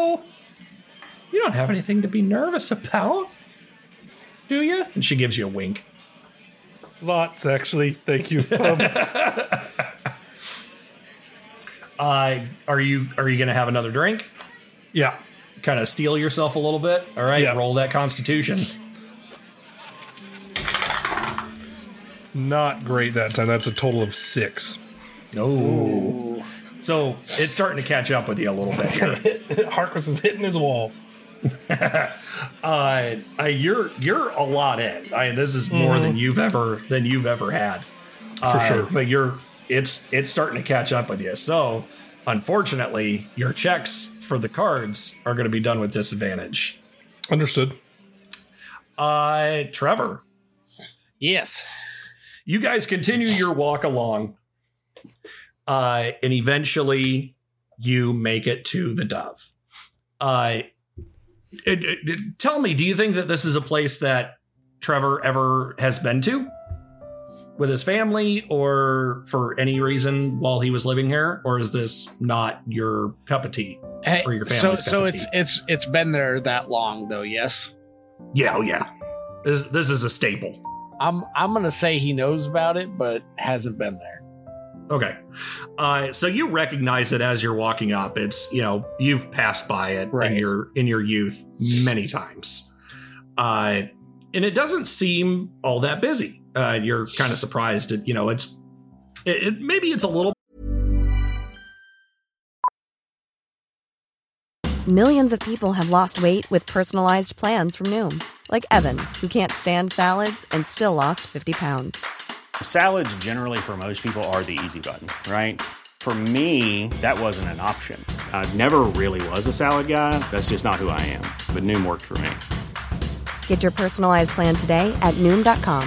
Oh, you don't have anything to be nervous about, do you? And she gives you a wink. Lots, actually. Thank you. Um, Uh, are you are you gonna have another drink? yeah. Kind of steel yourself a little bit. All right, Yeah. roll that Constitution. Not great that time. That's a total of six. No. So it's starting to catch up with you a little bit here. Harkness is hitting his wall. uh, uh, you're you're a lot in. I, this is more than you've ever than you've ever had for sure. But you're it's it's starting to catch up with you. So unfortunately, your checks for the cards are going to be done with disadvantage. Understood. Uh, Trevor, Yes. you guys continue your walk along, uh, and eventually you make it to the Dove. Uh, it- it- it- tell me, do you think that this is a place that Trevor ever has been to with his family, or for any reason while he was living here, or is this not your cup of tea? Hey, Or your so family's cup so it's tea. it's it's been there that long though. Yes. Yeah, oh yeah. This this is a staple. I'm I'm gonna say he knows about it, but hasn't been there. Okay. Uh, so you recognize it as you're walking up. It's, you know, you've passed by it Right. in your in your youth many times. Uh, and it doesn't seem all that busy. Uh, you're kind of surprised at, you know, it's it, it maybe it's a little Millions of people have lost weight with personalized plans from Noom, like Evan, who can't stand salads and still lost 50 pounds. Salads, generally, for most people, are the easy button, right? For me, that wasn't an option. I never really was a salad guy. That's just not who I am. But Noom worked for me. Get your personalized plan today at Noom.com.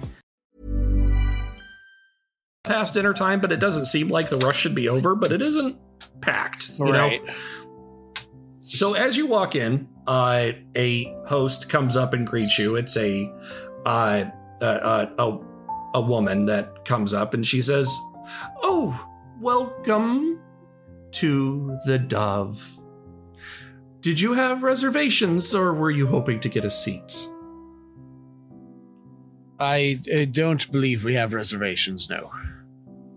past dinner time, but it doesn't seem like the rush should be over, but it isn't packed. You Right. know? So as you walk in, uh, a host comes up and greets you. It's a uh, uh, uh, a a woman that comes up and she says, "Oh, welcome to the Dove. Did you have reservations, or were you hoping to get a seat?" I, I don't believe we have reservations, no.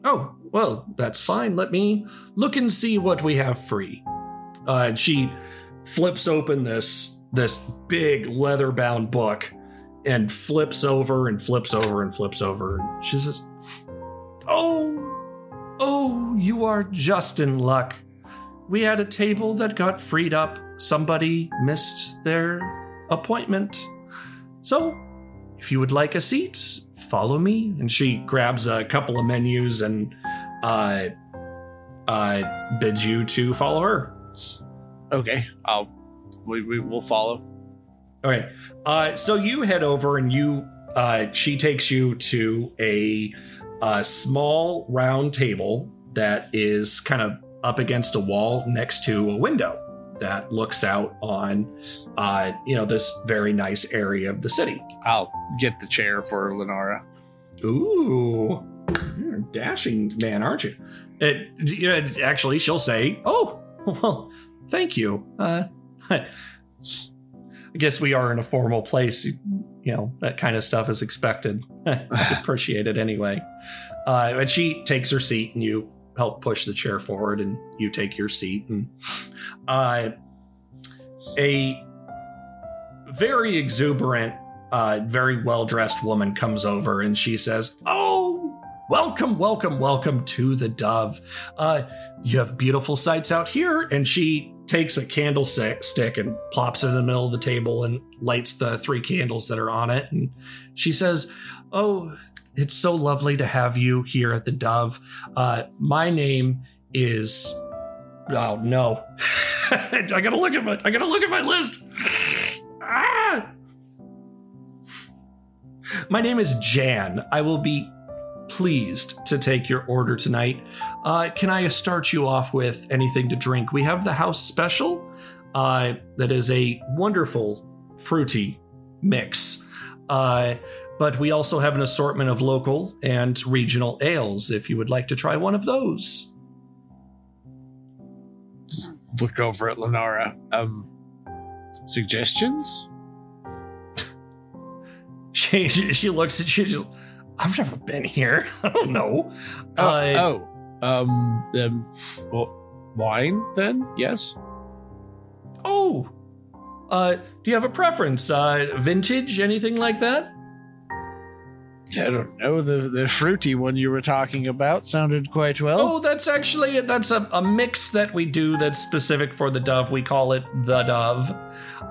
Oh, well, that's fine. Let me look and see what we have free. Uh, and she flips open this this big leather bound book and flips over and flips over and flips over. And she says, "Oh, oh, you are just in luck. We had a table that got freed up. Somebody missed their appointment. So, if you would like a seat, follow me. And she grabs a couple of menus and uh, uh, bids you to follow her. Okay, I'll we, we will follow. Okay. Uh, so you head over and you, uh, she takes you to a, a small round table that is kind of up against a wall next to a window that looks out on, uh, you know, this very nice area of the city. I'll get the chair for Lenora. Ooh, you're a dashing man, aren't you? It, actually, she'll say, "Oh, well, thank you." Uh, I guess we are in a formal place. You, you know, that kind of stuff is expected. I appreciate it anyway. Uh, and she takes her seat, and you help push the chair forward, and you take your seat. And uh, a very exuberant uh, very well dressed woman comes over and she says, Oh, welcome, welcome, welcome to the Dove. Uh, you have beautiful sights out here. And she takes a candlestick stick and plops it in the middle of the table and lights the three candles that are on it. And she says, Oh, it's so lovely to have you here at the Dove. Uh, my name is. Oh no! I gotta look at my. I gotta look at my list. ah! My name is Jan. I will be pleased to take your order tonight. Uh, can I start you off with anything to drink? We have the house special. Uh, that is a wonderful fruity mix. Uh, but we also have an assortment of local and regional ales if you would like to try one of those. Just look over at Lenora. Um, suggestions? she she looks at you. Just, I've never been here. I don't know. Oh, Uh, oh um, um, well, wine then? Yes. oh. Uh, do you have a preference? Uh, vintage, anything like that? I don't know. The the fruity one you were talking about sounded quite well. Oh, that's actually that's a, a mix that we do that's specific for the dove. We call it the dove.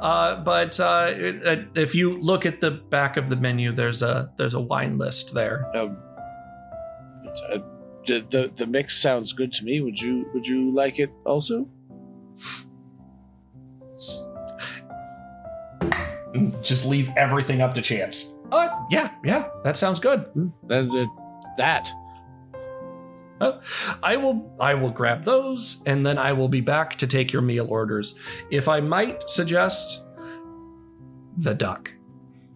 Uh, but uh, it, it- if you look at the back of the menu, there's a there's a wine list there. Um, uh, the, the the mix sounds good to me. Would you would you like it also? Just leave everything up to chance. Uh, yeah, yeah, that sounds good. That that, that. Oh, I will I will grab those and then I will be back to take your meal orders. If I might suggest the duck.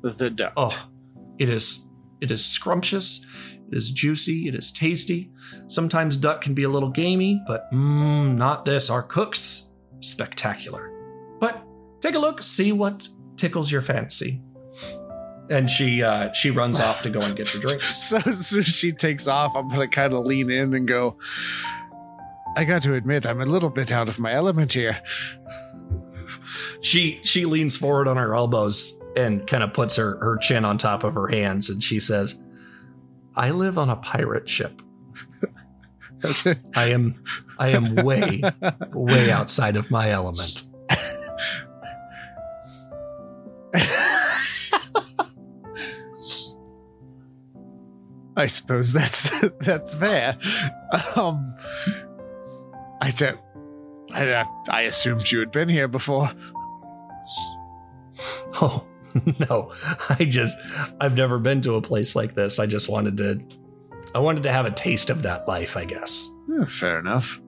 The duck. Oh, it is it is scrumptious, it is juicy, it is tasty. Sometimes duck can be a little gamey, but mm, not this. Our cooks spectacular. But take a look, see what tickles your fancy. And she uh she runs off to go and get your drinks. So as soon as she takes off, I'm gonna kind of lean in and go. I got to admit, I'm a little bit out of my element here. she she leans forward on her elbows and kind of puts her her chin on top of her hands and she says i live on a pirate ship i am i am way way outside of my element I suppose that's that's fair. Um, I don't. I, I assumed you had been here before. oh no i just i've never been to a place like this i just wanted to i wanted to have a taste of that life i guess Yeah, fair enough.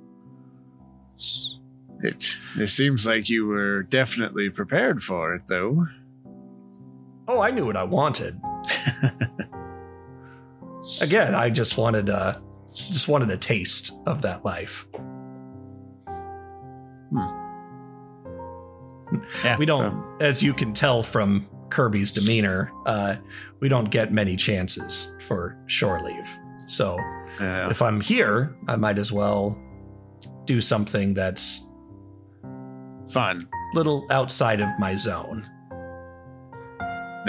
It it seems like you were definitely prepared for it, though. oh i knew what i wanted again i just wanted uh just wanted a taste of that life Yeah, we don't as you can tell from kirby's demeanor uh we don't get many chances for shore leave so Yeah. if i'm here i might as well do something that's Fun. little outside of my zone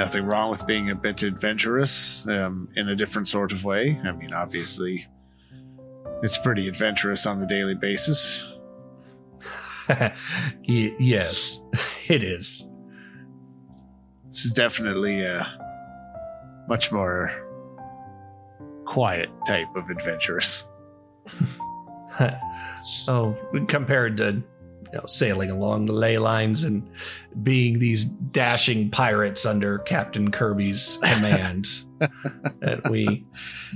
Nothing wrong with being a bit adventurous um, in a different sort of way. I mean, obviously, it's pretty adventurous on a daily basis. Yes it is This is definitely a much more quiet type of adventurous. oh, compared to you know, sailing along the ley lines and being these dashing pirates under Captain Kirby's command, that we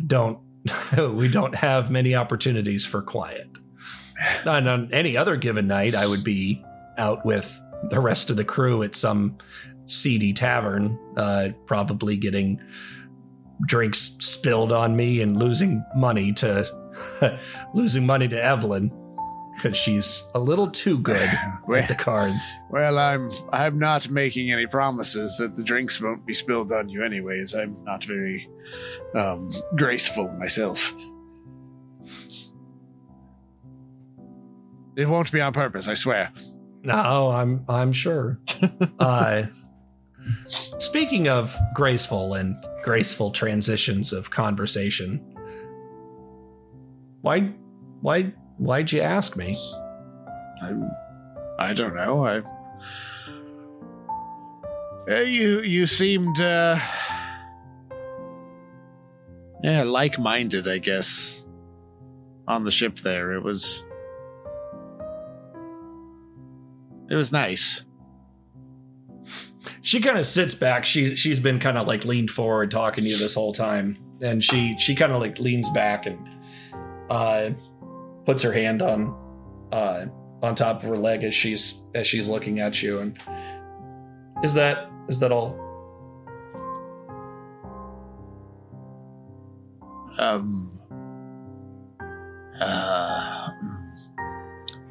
don't we don't have many opportunities for quiet. And on any other given night, I would be out with the rest of the crew at some seedy tavern, uh, probably getting drinks spilled on me and losing money to losing money to Evelyn because she's a little too good with the cards. Well, I'm I'm not making any promises that the drinks won't be spilled on you anyways. I'm not very um, graceful myself. It won't be on purpose, I swear. No, I'm I'm sure. uh, speaking of graceful and graceful transitions of conversation, why why why'd you ask me? I'm, I don't know. I Uh, you you seemed uh yeah like-minded, I guess. On the ship there, it was it was nice. She kind of sits back. She she's been kind of like leaned forward talking to you this whole time, and she she kind of like leans back and uh puts her hand on uh on top of her leg as she's as she's looking at you. And is that is that all? Um. Uh.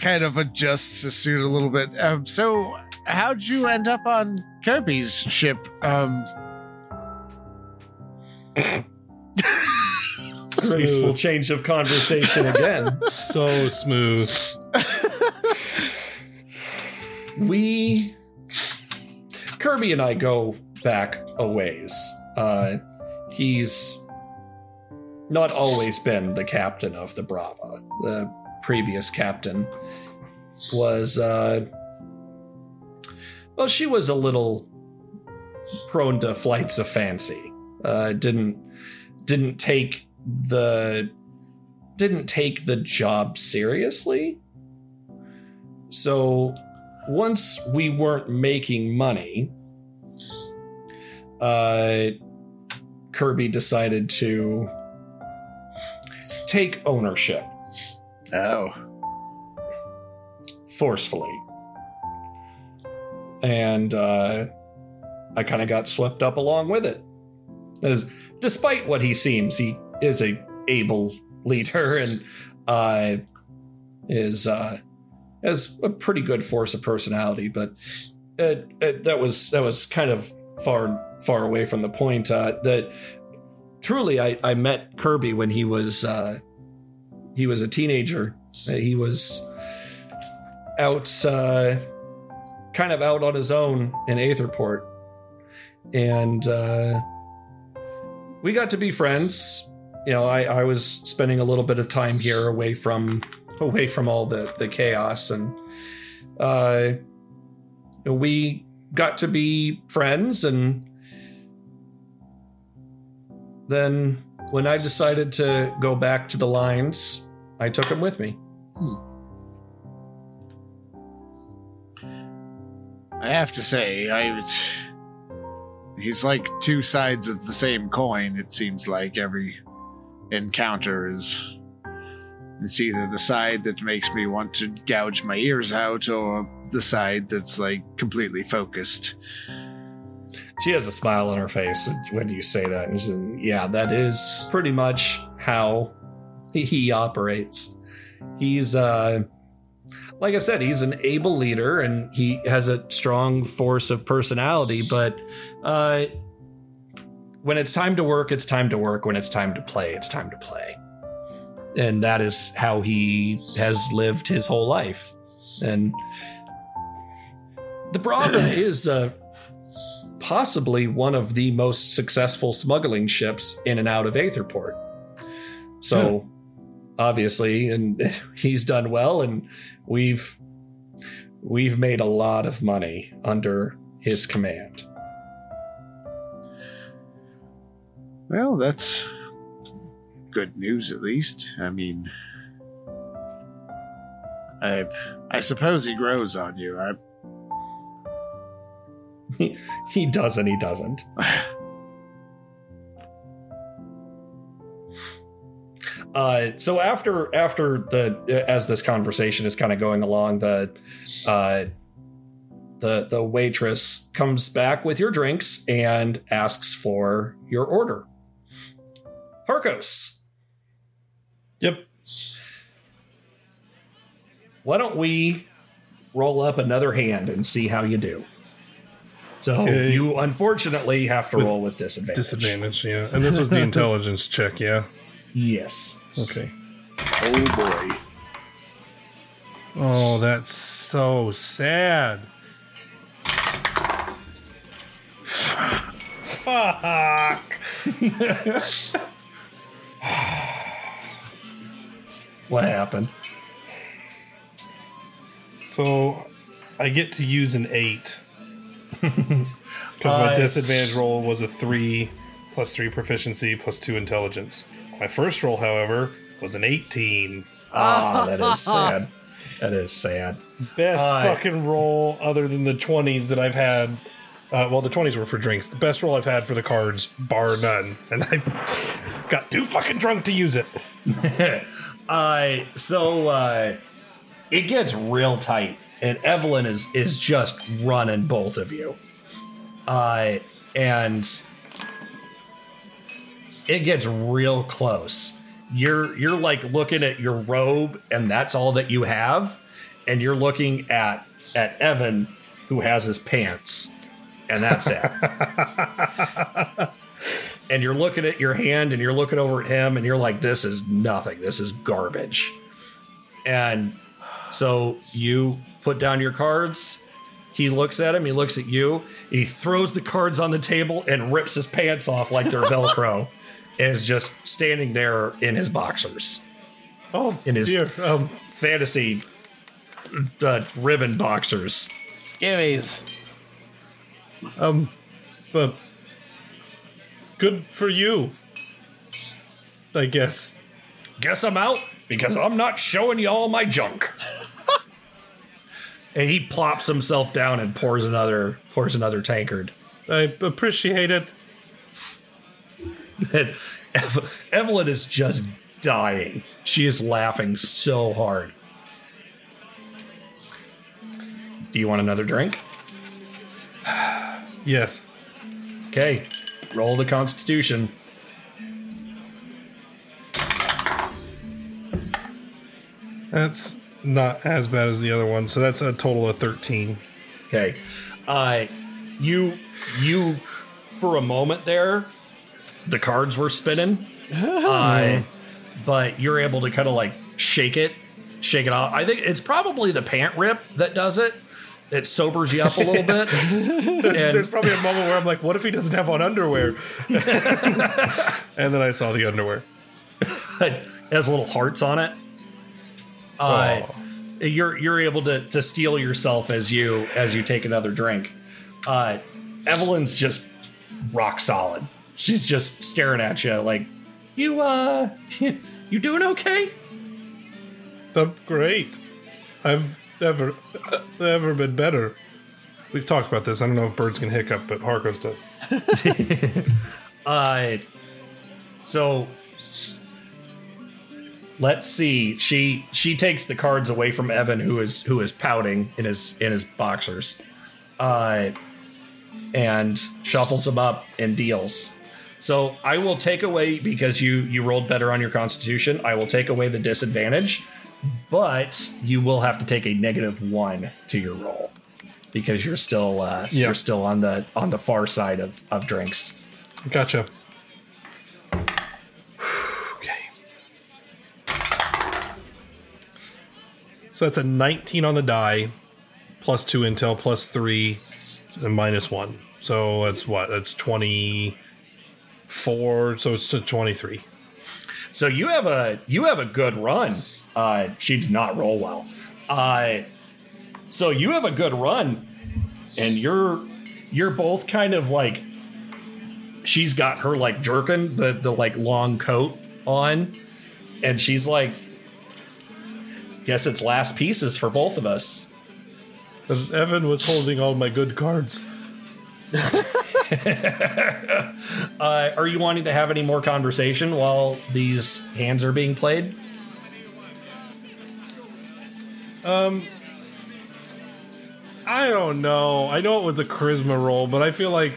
kind of adjusts his suit a little bit. Um, so, how'd you end up on Kirby's ship? Um, Graceful change of conversation again. so smooth. we Kirby and I go back a ways. Uh, he's not always been the captain of the Brava. The previous captain was, uh, well, she was a little prone to flights of fancy. Uh, didn't didn't take the didn't take the job seriously. So once we weren't making money, uh, Kirby decided to take ownership. Oh. Forcefully. And uh, I kind of got swept up along with it. As despite what he seems, he is a able leader and uh, is uh, has a pretty good force of personality. But it, it, that was that was kind of far far away from the point. Uh, that truly, I, I met Kirby when he was uh, he was a teenager. Uh, He was out, uh, kind of out on his own in Aetherport, and uh, we got to be friends. You know, I, I was spending a little bit of time here away from away from all the the chaos, and uh, we got to be friends. And then when I decided to go back to the lines, I took him with me. I have to say, I. He's like two sides of the same coin. It seems like every encounter is. It's either the side that makes me want to gouge my ears out, or the side that's like completely focused. She has a smile on her face when you say that. And yeah, that is pretty much how he operates. He's, uh, like I said, he's an able leader and he has a strong force of personality, but uh, when it's time to work, it's time to work. When it's time to play, it's time to play. And that is how he has lived his whole life. And the Brava is uh, possibly one of the most successful smuggling ships in and out of Aetherport. So, obviously, and he's done well, and we've we've made a lot of money under his command. Well, that's good news at least. I mean, I I suppose he grows on you. I He, he does and he doesn't. Uh, so after after the as this conversation is kind of going along, the uh, the the waitress comes back with your drinks and asks for your order. Harkos. Yep. Why don't we roll up another hand and see how you do? So Okay. you unfortunately have to roll with disadvantage. Disadvantage, yeah. And this was the intelligence check, yeah? Yes. Okay. oh boy. Oh, that's so sad. Fuck. What happened? So I get to use an eight. Because my Uh, disadvantage roll was a three plus three proficiency plus two intelligence. My first roll, however, was an 18. Ah, that is sad. That is sad. Best Uh, fucking roll other than the 20s that I've had. Uh, well, the 20s were for drinks. The best roll I've had for the cards, bar none. And I got too fucking drunk to use it. Uh, so uh, it gets real tight, and Evelyn is is just running both of you. Uh, and it gets real close. You're you're like looking at your robe, and that's all that you have. and you're looking at at Evan, who has his pants, and that's it. and you're looking at your hand, and you're looking over at him, and you're like, "This is nothing. This is garbage." And so you put down your cards. He looks at him. He looks at you. He throws the cards on the table and rips his pants off like they're Velcro, and is just standing there in his boxers. Oh, in his dear. Um, fantasy uh, ribbon boxers. Skivvies. Um, but good for you. I guess. Guess I'm out because I'm not showing you all my junk. and he plops himself down and pours another pours another tankard. I appreciate it. And Ev- Evelyn is just dying. She is laughing so hard. Do you want another drink? Yes. Okay. Roll the Constitution. That's not as bad as the other one, so that's a total of 13. Okay. Uh you you for a moment there the cards were spinning. Uh, but you're able to kind of like shake it, shake it off. I think it's probably the pant rip that does it. It sobers you up a little bit. there's, there's probably a moment where I'm like, what if he doesn't have on underwear? and then I saw the underwear. it has little hearts on it. Uh, you're you're able to to steel yourself as you as you take another drink. Uh, Evelyn's just rock solid. She's just staring at you like, you uh, you doing okay? I'm great. I've never, never been better. We've talked about this. I don't know if birds can hiccup, but Harkos does. Uh, so let's see. She she takes the cards away from Evan, who is who is pouting in his in his boxers, uh, and shuffles them up and deals. So I will take away because you you rolled better on your Constitution. I will take away the disadvantage, but you will have to take a negative one to your roll because you're still uh, Yeah. you're still on the on the far side of of drinks. Gotcha. okay. So that's a 19 on the die, plus two intel, plus three, and minus one. So that's what? That's 24. So it's to 23. So you have a you have a good run. Uh, she did not roll well. Uh, so you have a good run, and you're you're both kind of like she's got her like jerkin the the like long coat on, and she's like, guess it's last pieces for both of us. Evan was holding all my good cards. Uh, are you wanting to have any more conversation while these hands are being played? Um, I don't know. I know it was a charisma roll, but I feel like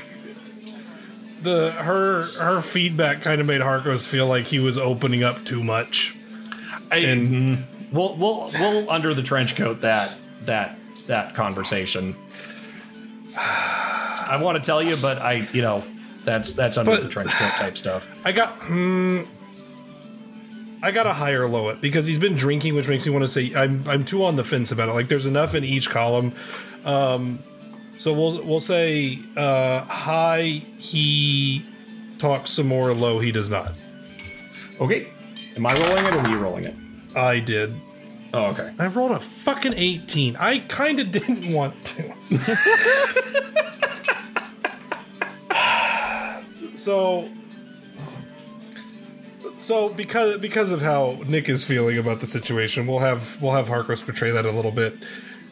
the her her feedback kind of made Harkos feel like he was opening up too much. and we'll we'll we'll under the trench coat that that that conversation. I want to tell you, but I you know that's that's under But- the trench coat type stuff. I got hmm. I got a higher low it because he's been drinking, which makes me want to say I'm I'm too on the fence about it. Like there's enough in each column. Um so we'll we'll say uh high he talks some more, low he does not. Okay. Am I rolling it or are you rolling it? I did. Oh, okay. I rolled a fucking 18. I kind of didn't want to. so so because because of how Nick is feeling about the situation, we'll have we'll have Harkos portray that a little bit.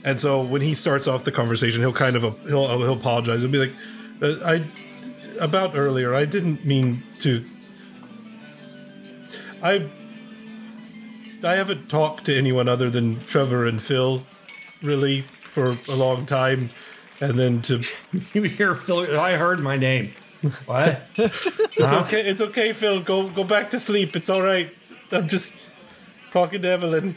And so when he starts off the conversation, he'll kind of he'll he'll apologize. He'll be like, uh, "I about earlier, I didn't mean to. I I haven't talked to anyone other than Trevor and Phil, really, for a long time, and then to you hear Phil. I heard my name. What? it's Huh? okay. It's okay, Phil. Go go back to sleep. It's all right. I'm just talking to Evelyn.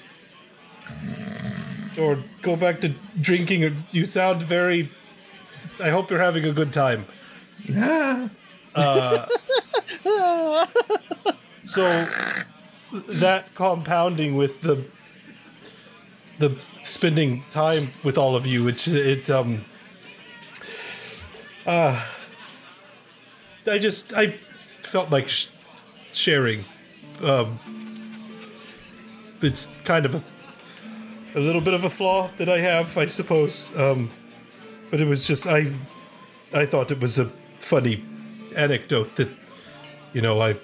or go back to drinking. You sound very. I hope you're having a good time. Uh, so that compounding with the the spending time with all of you, it's it um. Uh, I just I felt like sh- sharing. Um, it's kind of a, a little bit of a flaw that I have, I suppose. Um, but it was just I I thought it was a funny anecdote that you know I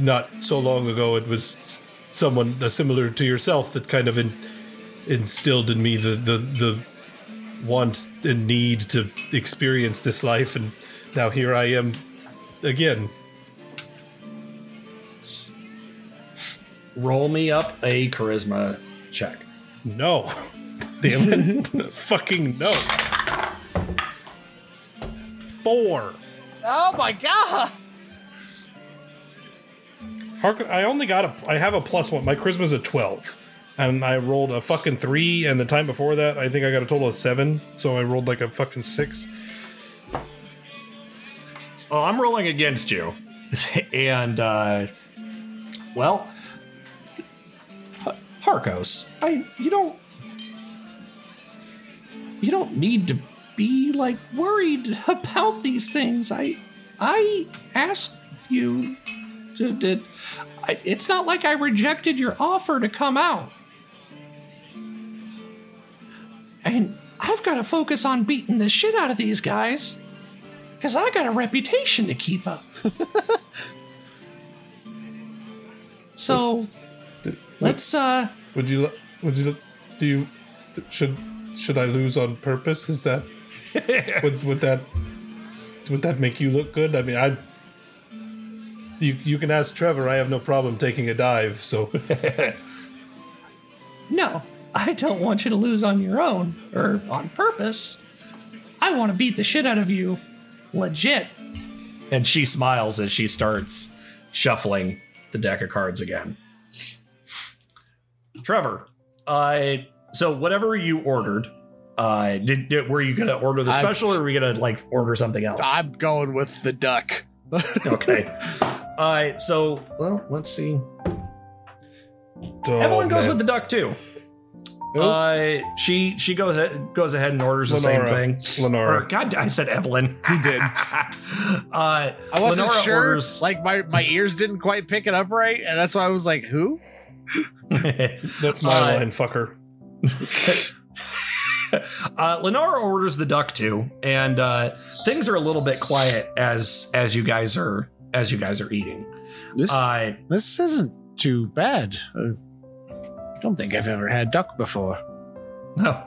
not so long ago it was someone similar to yourself that kind of in, instilled in me the, the the want and need to experience this life and now here I am again Roll me up a charisma check. No. Damn it. Fucking no. Four. Oh my god! Hark, I only got a. I have a plus one. My charisma's a twelve, and I rolled a fucking three. And the time before that, I think I got a total of seven. So I rolled like a fucking six. Oh, I'm rolling against you. and, uh, well, Harkos, I, you don't, you don't need to be like worried about these things. I, I asked you to, did, I, it's not like I rejected your offer to come out. And I've got to focus on beating the shit out of these guys. Because I got a reputation to keep up. so, let's, uh. Would you? Would you? Do you? Should should I lose on purpose? Is that? would would that? Would that make you look good? I mean, I. You you can ask Trevor. I have no problem taking a dive. So. No, I don't want you to lose on your own or on purpose. I want to beat the shit out of you legit. And she smiles as she starts shuffling the deck of cards again. Trevor, uh, so whatever you ordered, uh, did, did were you gonna order the I'm- special or were you gonna like order something else? I'm going with the duck. okay. Uh, so well, let's see. Oh, Evelyn goes man. with the duck too. Uh, she she goes ahead, goes ahead and orders the same thing. Lenora. Or, God, I said Evelyn. You did. uh, I wasn't Lenora sure. orders- Like my my ears didn't quite pick it up right, and that's why I was like, "Who?" That's my Uh, line, fucker. uh, Lenora orders the duck too, and uh, things are a little bit quiet as as you guys are as you guys are eating. This Uh, this isn't too bad. Uh, I don't think I've ever had duck before. No,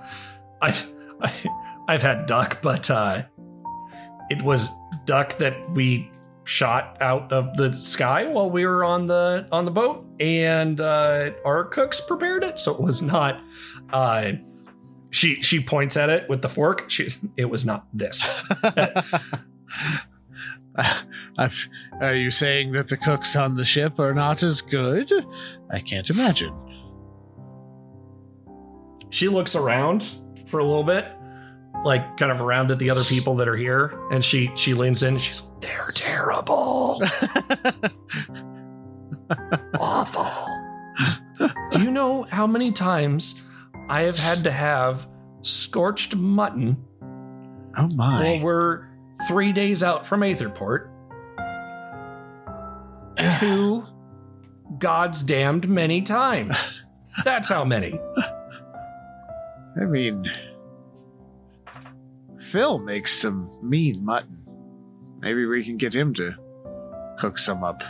I, I I've had duck, but uh, it was duck that we shot out of the sky while we were on the on the boat, and uh, our cooks prepared it, so it was not. Uh, she she points at it with the fork. She, it was not this. I've- are you saying that the cooks on the ship are not as good? I can't imagine. She looks around for a little bit, like kind of around at the other people that are here, and she she leans in. And she's they're terrible, awful. Do you know how many times I have had to have scorched mutton Oh my! Well, we're three days out from Aetherport? Two God's damned many times. That's how many. I mean, Phil makes some mean mutton. Maybe we can get him to cook some up.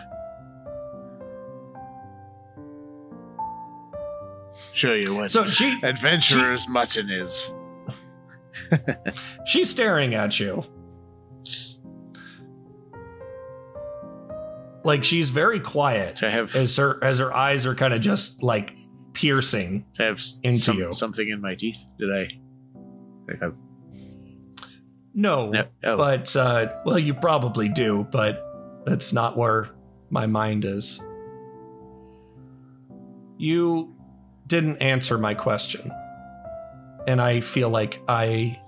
Show you what So she adventurer's mutton is. She's staring at you. Like she's very quiet I have as her as her eyes are kind of just like piercing I have into some- you. something in my teeth. Did I? Think I No, No, oh. but uh, well, you probably do, but that's not where my mind is. You didn't answer my question. And I feel like I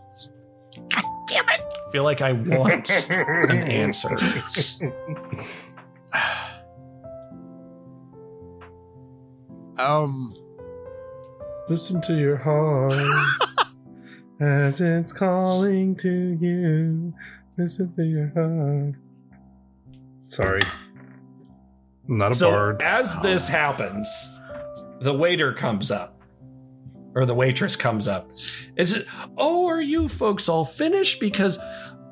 God Damn it! feel like I want an answer. Um, Listen to your heart as it's calling to you. Listen to your heart. Sorry. I'm not a so bard. as this happens, the waiter comes up. Or the waitress comes up. Is it oh, are you folks all finished? Because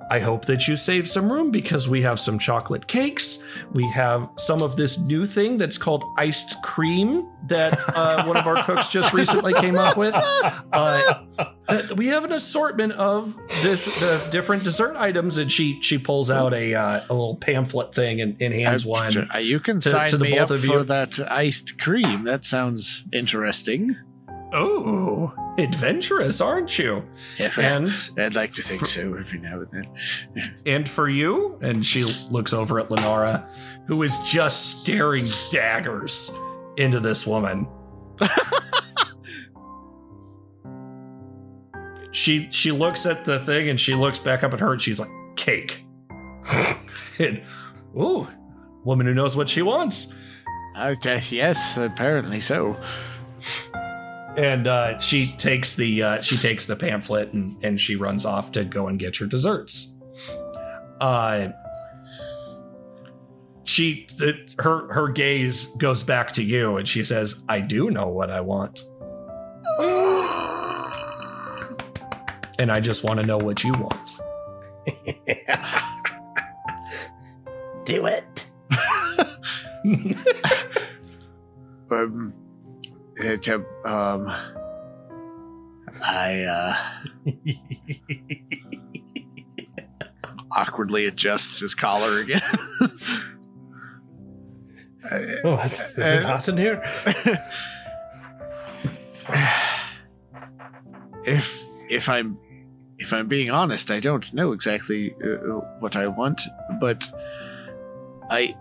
I hope that you save some room because we have some chocolate cakes. We have some of this new thing that's called iced cream that uh, one of our cooks just recently came up with. Uh, we have an assortment of this, the different dessert items, and she she pulls out a uh, a little pamphlet thing and, and hands I- one. uh, You can to- sign to the me both up of for you. that iced cream. That sounds interesting. Oh, adventurous, aren't you? Yeah, and I'd like to think so every now and then. and for you, and she looks over at Lenora, who is just staring daggers into this woman. she she looks at the thing and she looks back up at her and she's like, cake. and, ooh, woman who knows what she wants. Uh, yes, apparently so. And uh, she takes the uh, she takes the pamphlet and, and she runs off to go and get your desserts. Uh, she the, her her gaze goes back to you and she says, "I do know what I want, and I just want to know what you want." Do it. Um, uh, um, I uh, awkwardly adjusts his collar again. Oh, is, is it Uh, hot in here? if if I'm if I'm being honest, I don't know exactly uh, what I want, but I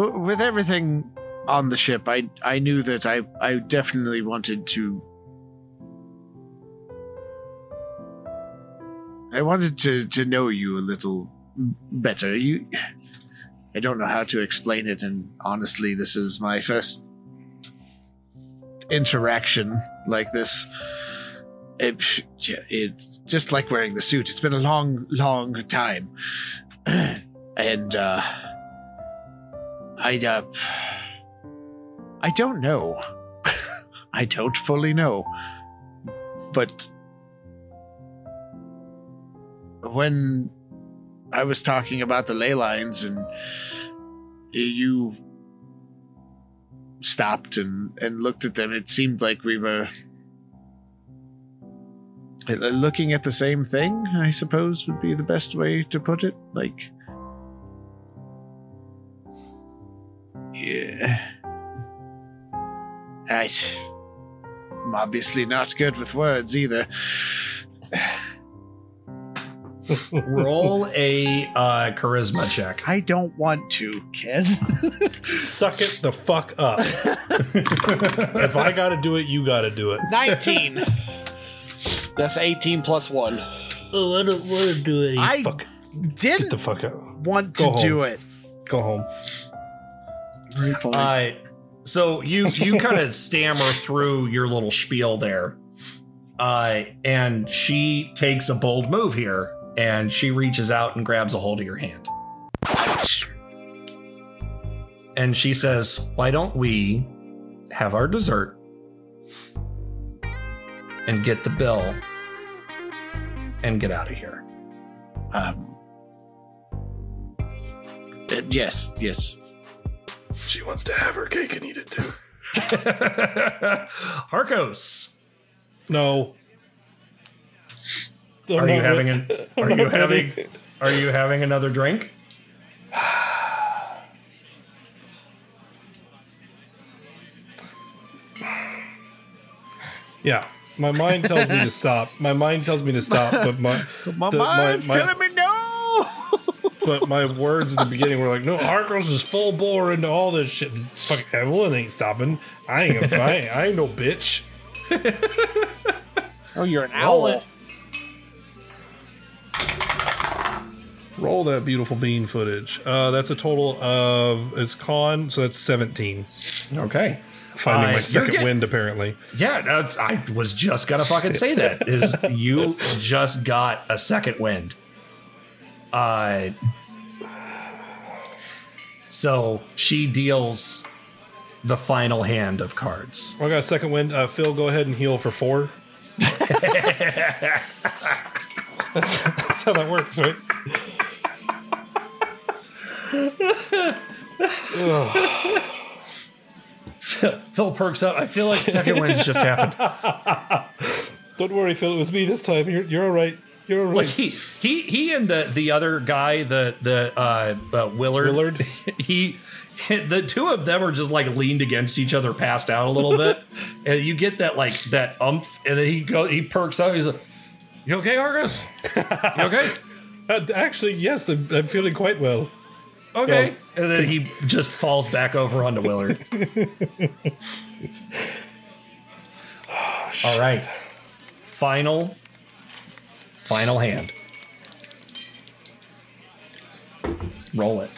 with everything on the ship, I I knew that I I definitely wanted to I wanted to to know you a little better. You I don't know how to explain it and honestly this is my first interaction like this. It, it just like wearing the suit. It's been a long, long time, and uh, I uh, I don't know. I don't fully know, but when I was talking about the ley lines and you stopped and, and looked at them, it seemed like we were looking at the same thing, I suppose would be the best way to put it. Like, yeah. I, I'm obviously not good with words either. Roll a uh, charisma check. I don't want to, Ken. Suck it the fuck up. if I gotta do it, you gotta do it. 19. That's 18 plus 1. Oh, I don't want to do it. I fuck. didn't Get the fuck out. want to Go do it. Go home. Uh, so you you kind of stammer through your little spiel there, uh, and she takes a bold move here, and she reaches out and grabs a hold of your hand, and she says, "Why don't we have our dessert and get the bill and get out of here?" Um, uh, yes, yes. She wants to have her cake and eat it too. Harkos. No. I'm Are you not having an? Are you not having? ready. Are you having another drink? Yeah. My mind tells me to stop. My mind tells me to stop, but my My the- mind's telling me no. But my words at the beginning were like, "No, Harkos is full bore into all this shit." Fuck, Evelyn ain't stopping. I ain't. I ain't, I ain't no bitch. Oh, you're an Roll owl. it. Roll that beautiful bean footage. Uh, that's a total of it's con, so that's seventeen. Okay. Finding Uh, my second get- wind apparently. Yeah, that's, I was just gonna fucking say that. Is you just got a second wind? Uh, so she deals the final hand of cards. I got a second wind. Uh, Phil, go ahead and heal for four. that's, that's how that works, right? Phil, Phil perks up. I feel like second winds just happened. Don't worry, Phil. It was me this time. You're, you're all right. You're right. Like he he he and the the other guy, the the uh, uh Willard, Willard? he the two of them are just like leaned against each other, passed out a little bit, and you get that like that umph, and then he go he perks up. He's like, "You okay, Argus? You okay? Uh, actually, yes, I'm, I'm feeling quite well. Okay." and then he just falls back over onto Willard. All right, final final hand. Roll it.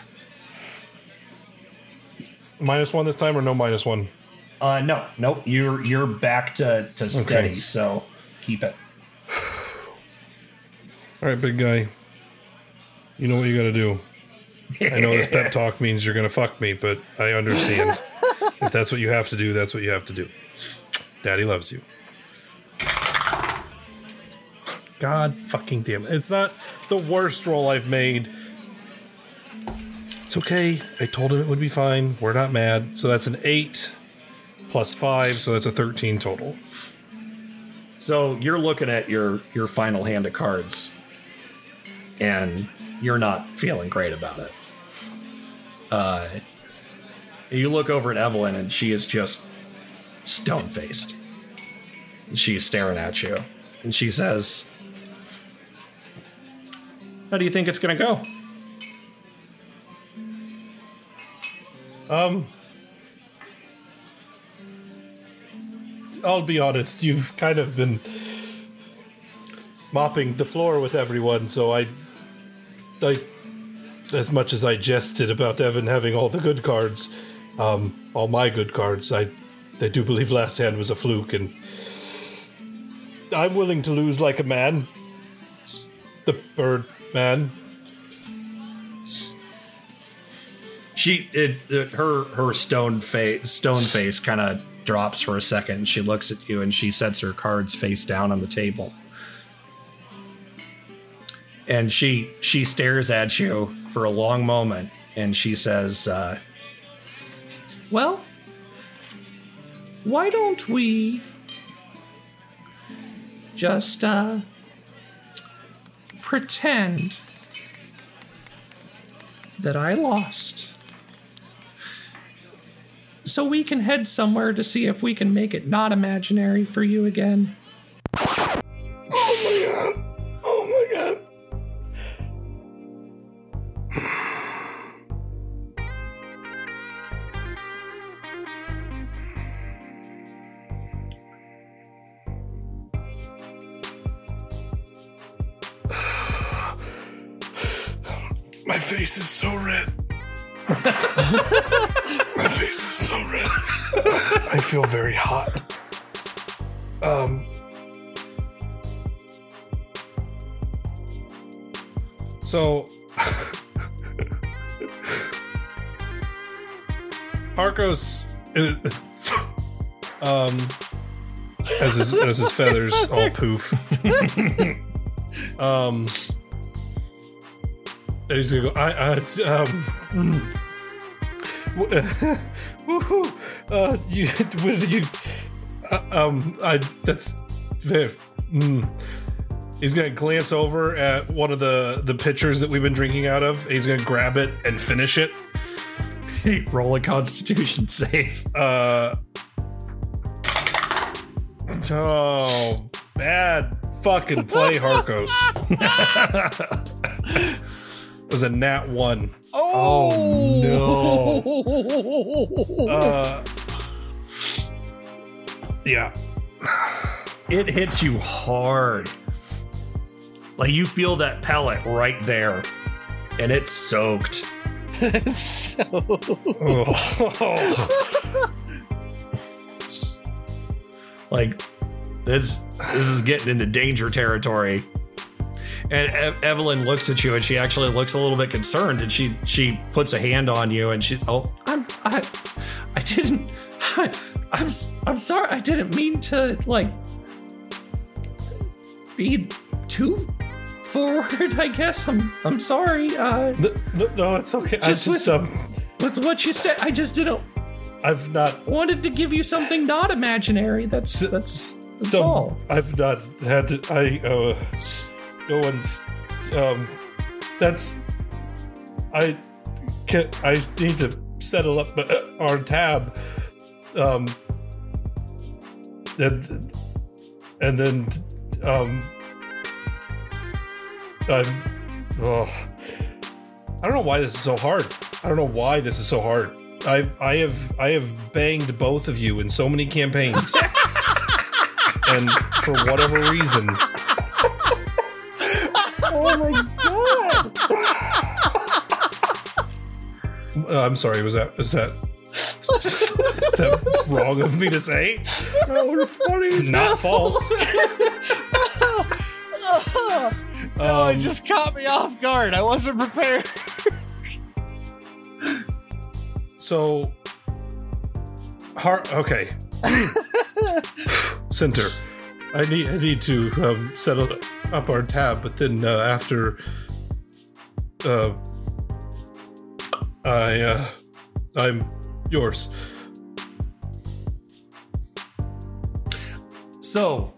Minus one this time, or no minus one? Uh, no, nope. You're you're back to to steady. Okay. So keep it. All right, big guy. You know what you got to do. I know this pep talk means you're going to fuck me, but I understand. if that's what you have to do, that's what you have to do. Daddy loves you. God fucking damn it. It's not the worst roll I've made. It's okay. I told him it would be fine. We're not mad. So that's an 8 plus 5, so that's a 13 total. So you're looking at your your final hand of cards, and you're not feeling great about it. Uh, you look over at Evelyn, and she is just stone faced. She's staring at you, and she says, "How do you think it's going to go?" Um, I'll be honest. You've kind of been mopping the floor with everyone, so I, I, as much as I jested about Evan having all the good cards, um, all my good cards, I, I do believe last hand was a fluke, and I'm willing to lose like a man. The bird man. She it, it her her stone face stone face kind of drops for a second. She looks at you and she sets her cards face down on the table. And she she stares at you for a long moment and she says, uh, "Well, why don't we just uh pretend that I lost?" so we can head somewhere to see if we can make it not imaginary for you again. Face is so red. My face is so red. I feel very hot. Um. So. Harkos. Um. As his, as his feathers all poof. um. And he's gonna go. I. I um. mm. Woohoo! Uh, you, what did you? Uh, um, I. That's very. Mm. He's gonna glance over at one of the the pitchers that we've been drinking out of. He's gonna grab it and finish it. Hey, roll a Constitution save. Uh. Oh, bad fucking play, Harkos. It was a nat one. Oh, no. Uh, yeah. It hits you hard. Like you feel that pellet right there, and it's soaked. so. Like this, this is getting into danger territory. And Ev- Evelyn looks at you, and she actually looks a little bit concerned, and she she puts a hand on you, and she, oh, I'm I, I didn't, I, I'm I'm sorry, I didn't mean to like be too forward. I guess I'm I'm sorry. Uh, no, no, no, it's okay. I Just just, with- um, with what you said, I just didn't I've not wanted to give you something not imaginary. That's that's that's all. I've not had to. I uh, no one's. Um, that's. I can. I need to settle up uh, our tab. Um. And and then um. I'm. Oh, I don't know why this is so hard. I don't know why this is so hard. I I have I have banged both of you in so many campaigns and for whatever reason, oh my god! uh, I'm sorry. Was that is that is that wrong of me to say? No, it's funny. It's not false. no, it Um, just caught me off guard. I wasn't prepared. So, heart. Okay, center. I need I need to um, settle up our tab, but then uh, after, uh, I uh, I'm yours. So,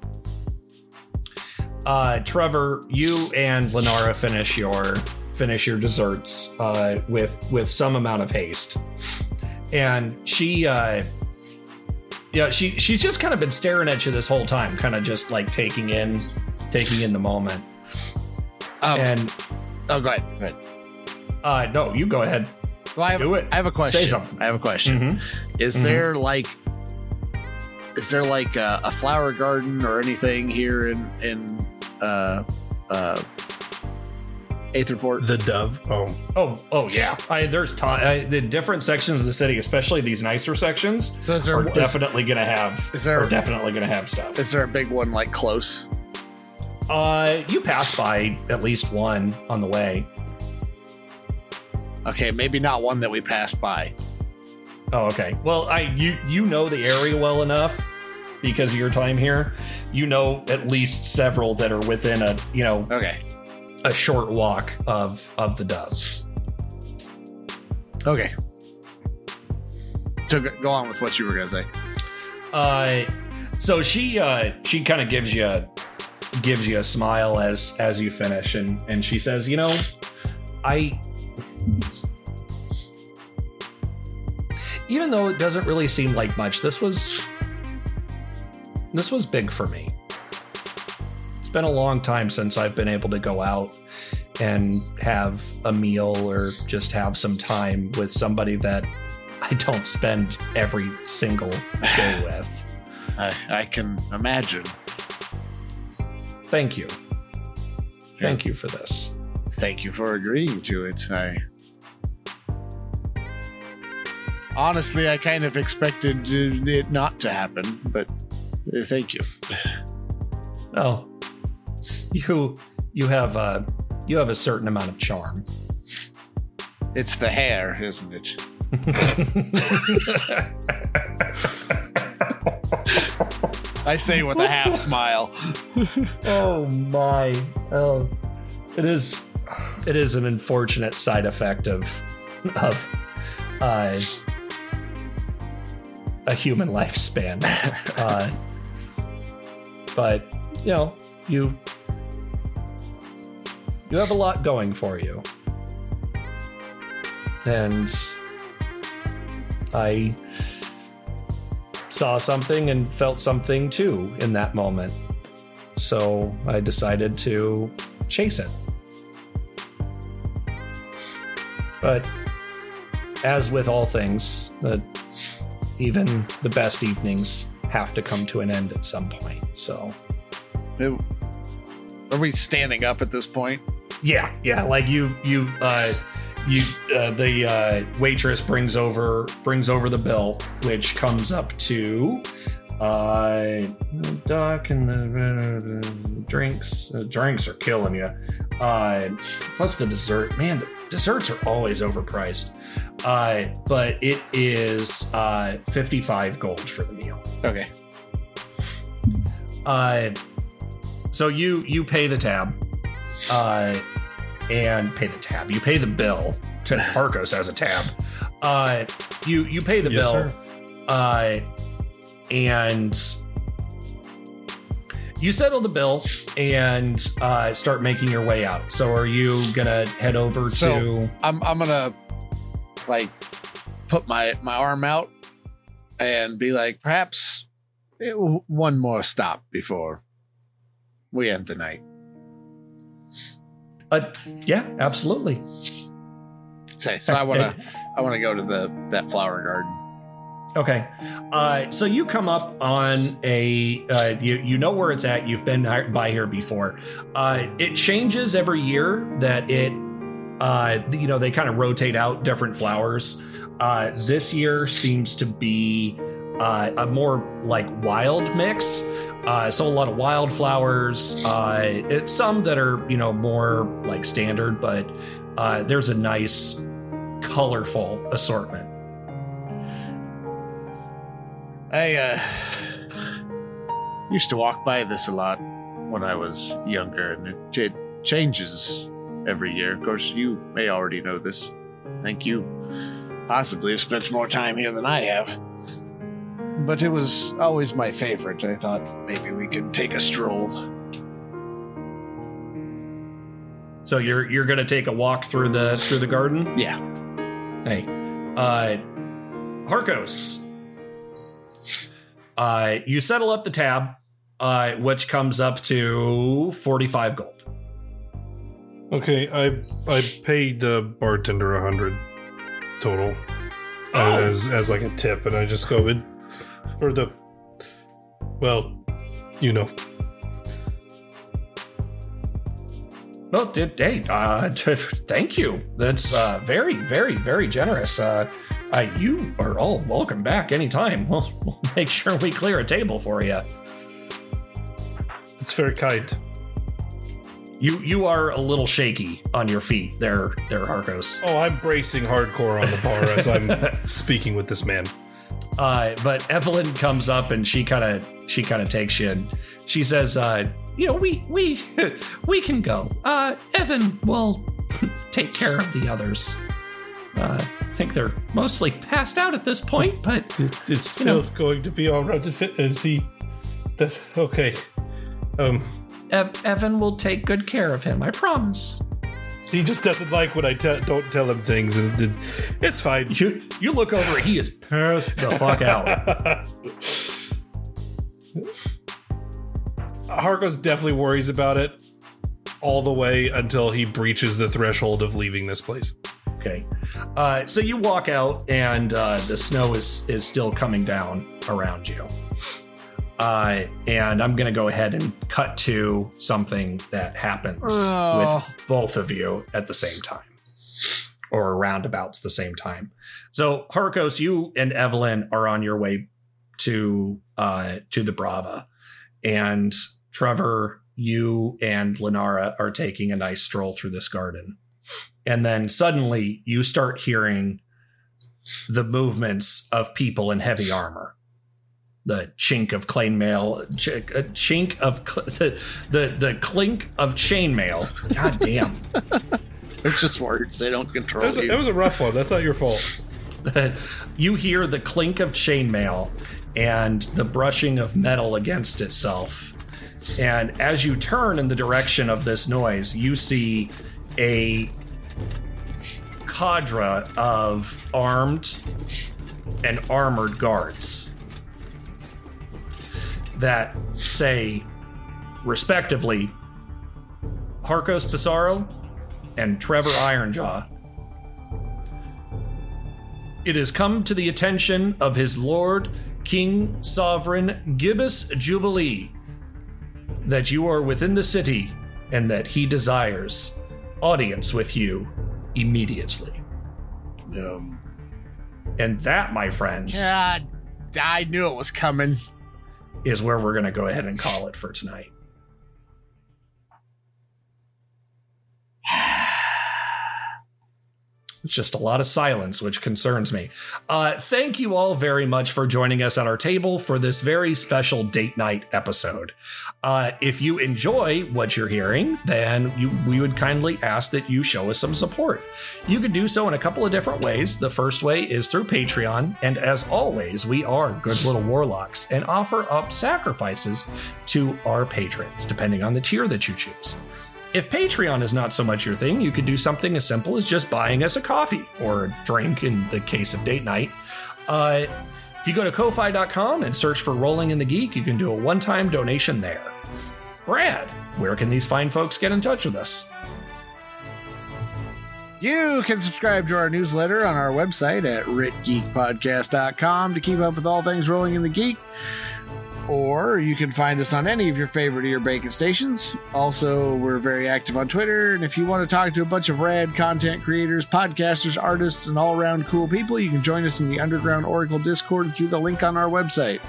uh, Trevor, you and Lenora finish your finish your desserts uh, with with some amount of haste, and she, uh, yeah, she she's just kind of been staring at you this whole time, kind of just like taking in taking in the moment. Um, and oh, go ahead. Go ahead. Uh, no, you go ahead. Well, I have, Do it. I have a question. Say something. I have a question. Mhm. Is Mhm. there like, is there like a, a flower garden or anything here in in uh uh Aetherport? The Dove. Oh, Oh, oh yeah. I, there's ton, I, the different sections of the city, especially these nicer sections, So is there are is- definitely gonna have. Is there- are definitely gonna have stuff. Is there a big one like close? Uh, you pass by at least one on the way. Okay, maybe not one that we passed by. Oh, okay. Well, I you you know the area well enough because of your time here. You know at least several that are within a you know Okay. a short walk of of the dove. Okay. So go go on with what you were gonna say. Uh, so she uh she kind of gives you gives you a smile as as you finish, and and she says, you know, I. Even though it doesn't really seem like much, this was this was big for me. It's been a long time since I've been able to go out and have a meal or just have some time with somebody that I don't spend every single day with. I I can imagine. Thank you. Thank you for this. Thank you for agreeing to it. I honestly, I kind of expected it not to happen, but uh, thank you. Oh, you you have a you have a certain amount of charm. It's the hair, isn't it? I say with a half smile. oh my! Oh, it is it is an unfortunate side effect of of uh, a human lifespan. uh, but you know, you you have a lot going for you, and I saw something and felt something too in that moment. So I decided to chase it. But as with all things, the, even the best evenings have to come to an end at some point. So, Are we standing up at this point? yeah, yeah, like you've you, uh, you, uh, the uh, waitress brings over brings over the bill, which comes up to uh, duck and the uh, drinks. Uh, drinks are killing you. Uh, plus the dessert, man, the desserts are always overpriced. Uh, but it is uh, fifty five gold for the meal. Okay. Uh, so you you pay the tab, uh, and pay the tab. You pay the bill. To Harkos has a tab. Uh, you you pay the Yes, bill, uh, and you settle the bill and uh, start making your way out. So are you gonna head over So to? I'm I'm gonna like put my my arm out and be like, perhaps eh, one more stop before we end the night. Uh, yeah, absolutely. Say, so I wanna I wanna go to the that flower garden. Okay. Uh, so you come up on a, uh, you, you know where it's at. You've been by here before. Uh, it changes every year that it, uh, you know, they kind of rotate out different flowers. Uh, this year seems to be uh, a more like wild mix. Uh, so a lot of wildflowers. Uh, it's some that are, you know, more like standard, but uh, there's a nice, colorful assortment. I uh used to walk by this a lot when I was younger, and it, it changes every year. Of course, you may already know this. Thank you possibly have spent more time here than I have. But it was always my favorite. I thought maybe we could take a stroll. So you're you're gonna take a walk through the through the garden? Yeah. Hey, uh, Harkos. Uh, you settle up the tab, uh, which comes up to forty five gold. Okay, I I paid the bartender a hundred total Oh. as as like a tip, and I just go in for the well, you know. Well, did hey, uh, thank you. That's uh, very, very, very generous. Uh, uh, you are all welcome back anytime. We'll, we'll make sure we clear a table for you. It's very kind. You you are a little shaky on your feet there, there, Harkos. Oh, I'm bracing hardcore on the bar as I'm speaking with this man. Uh, but Evelyn comes up and she kind of she kind of takes you and she says, uh, "You know, we we we can go. Uh, Evan will take care of the others. Uh, I think they're mostly passed out at this point, but It's You know- still going to be all right. If it- Is he? That's okay. Um, Ev- Evan will take good care of him. I promise." He just doesn't like when I te- don't tell him things, and it, it's fine. You you look over, he is pissed the fuck out. Harkos definitely worries about it all the way until he breaches the threshold of leaving this place. Okay. Uh, so you walk out, and uh, the snow is is still coming down around you. Uh, and I'm gonna go ahead and cut to something that happens Oh. with both of you at the same time, or roundabouts the same time. So Harkos, you and Evelyn are on your way to uh, to the Brava, and Trevor, you and Lenora are taking a nice stroll through this garden and then suddenly you start hearing the movements of people in heavy armor the chink of chainmail ch- uh, chink of cl- the, the the clink of chainmail god damn They're just words. They don't control That was, a, you. that was a rough one. That's not your fault. you hear the clink of chainmail and the brushing of metal against itself. And as you turn in the direction of this noise, you see a cadre of armed and armored guards that say, respectively, Harkos Pissarro and Trevor Ironjaw it has come to the attention of his Lord, King Sovereign Gibbous Jubilee, that you are within the city and that he desires audience with you immediately. Um, and that, my friends, God, I knew it was coming. Is where we're going to go ahead and call it for tonight. It's just a lot of silence, which concerns me. Uh, thank you all very much for joining us at our table for this very special date night episode. Uh, if you enjoy what you're hearing, then you, we would kindly ask that you show us some support. You can do so in a couple of different ways. The first way is through Patreon, and as always, we are good little warlocks and offer up sacrifices to our patrons, depending on the tier that you choose. If Patreon is not so much your thing, you could do something as simple as just buying us a coffee or a drink in the case of date night. Uh, if you go to ko-fi.com and search for Rolling in the Geek, you can do a one-time donation there. Brad, where can these fine folks get in touch with us? You can subscribe to our newsletter on our website at ritgeekpodcast.com to keep up with all things rolling in the geek. Or you can find us on any of your favorite ear bacon stations. Also, we're very active on Twitter. And if you want to talk to a bunch of rad content creators, podcasters, artists, and all around cool people, you can join us in the Underground Oracle Discord through the link on our website.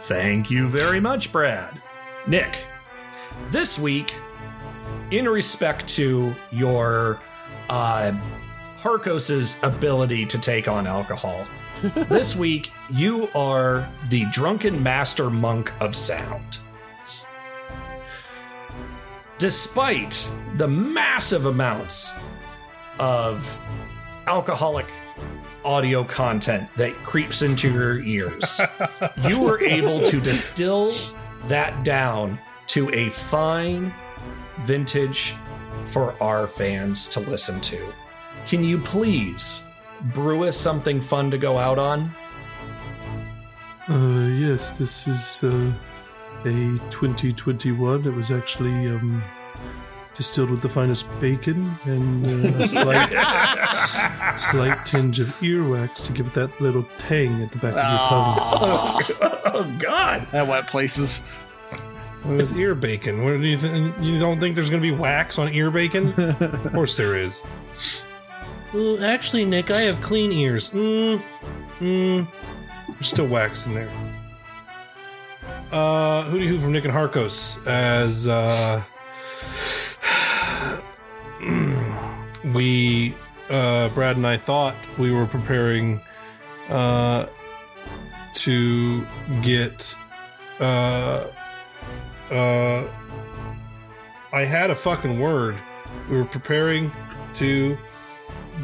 Thank you very much, Brad. Nick, this week, in respect to your uh, Harkos's ability to take on alcohol, this week you are the drunken master monk of sound. Despite the massive amounts of alcoholic audio content that creeps into your ears, you were able to distill that down to a fine vintage for our fans to listen to. Can you please brew us something fun to go out on? Uh, yes, this is uh, a 2021. It was actually um, distilled with the finest bacon and uh, a slight, s- slight tinge of earwax to give it that little tang at the back of your tongue. oh God! That went places. What is ear bacon? What do you think? You don't think there's going to be wax on ear bacon? of course there is. Well, actually, Nick, I have clean ears. Mm, mm. There's still wax in there. Uh, Hootie Hoo from Nick and Harkos as uh, we, uh, Brad and I thought we were preparing uh, to get. Uh, uh, I had a fucking word. We were preparing to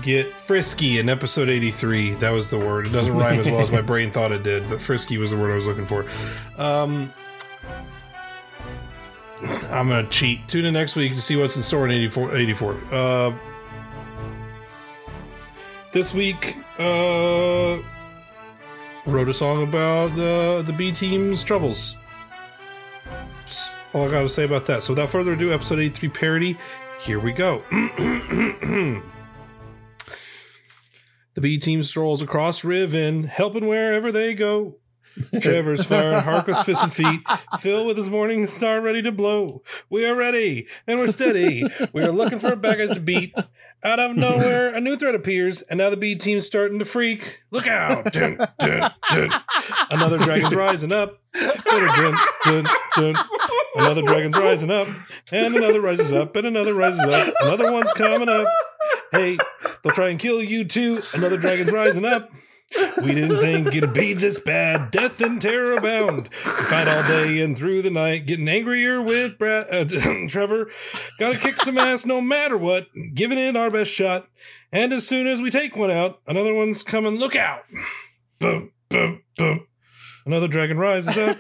get frisky in episode 83. That was the word. It doesn't rhyme as well as my brain thought it did, but frisky was the word I was looking for. Um, I'm gonna cheat. Tune in next week to see what's in store in 84. 84. Uh, this week, uh, wrote a song about uh, the B team's troubles. All I gotta say about that. So without further ado, episode 83 parody. Here we go. the B team strolls across Riven, helping wherever they go. Trevor's firing Harkos fists and feet. Phil with his morning star ready to blow. We are ready and we're steady. We are looking for bad guys to beat. Out of nowhere, a new threat appears, and now the B team's starting to freak. Look out! Dun, dun, dun. Another dragon's rising up. Dun, dun, dun, dun. Another dragon's rising up, and another rises up, and another rises up. Another one's coming up. Hey, they'll try and kill you too. Another dragon's rising up. We didn't think it'd be this bad. Death and terror abound. We fight all day and through the night, getting angrier with uh, Trevor. Gotta kick some ass no matter what. Giving it our best shot. And as soon as we take one out, another one's coming. Look out! Boom, boom, boom. Another dragon rises up.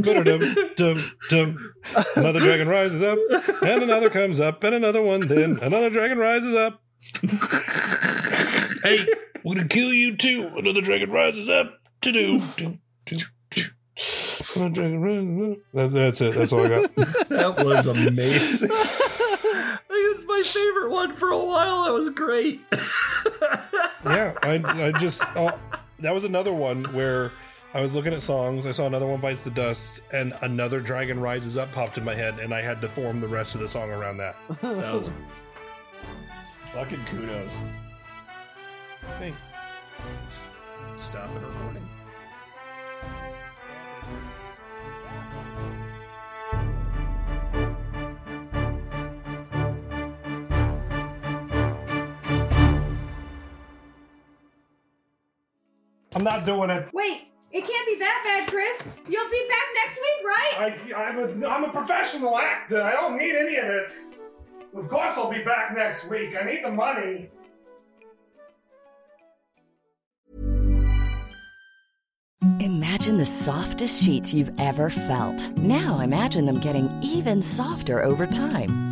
Dum, dum, dum. Another dragon rises up, and another comes up, and another one. Then another dragon rises up. hey, we're gonna kill you too. Another dragon rises up. To do. Another dragon rises up. That, that's it. That's all I got. That was amazing. It's my favorite one for a while. That was great. yeah, I, I just oh, that was another one where I was looking at songs. I saw another one bites the dust, and another dragon rises up popped in my head, and I had to form the rest of the song around that. That was fucking kudos. Thanks. Stop it recording. I'm not doing it. Wait, it can't be that bad, Chris. You'll be back next week, right? I, I'm, a, I'm a professional actor. I don't need any of this. Of course, I'll be back next week. I need the money. Imagine the softest sheets you've ever felt. Now imagine them getting even softer over time.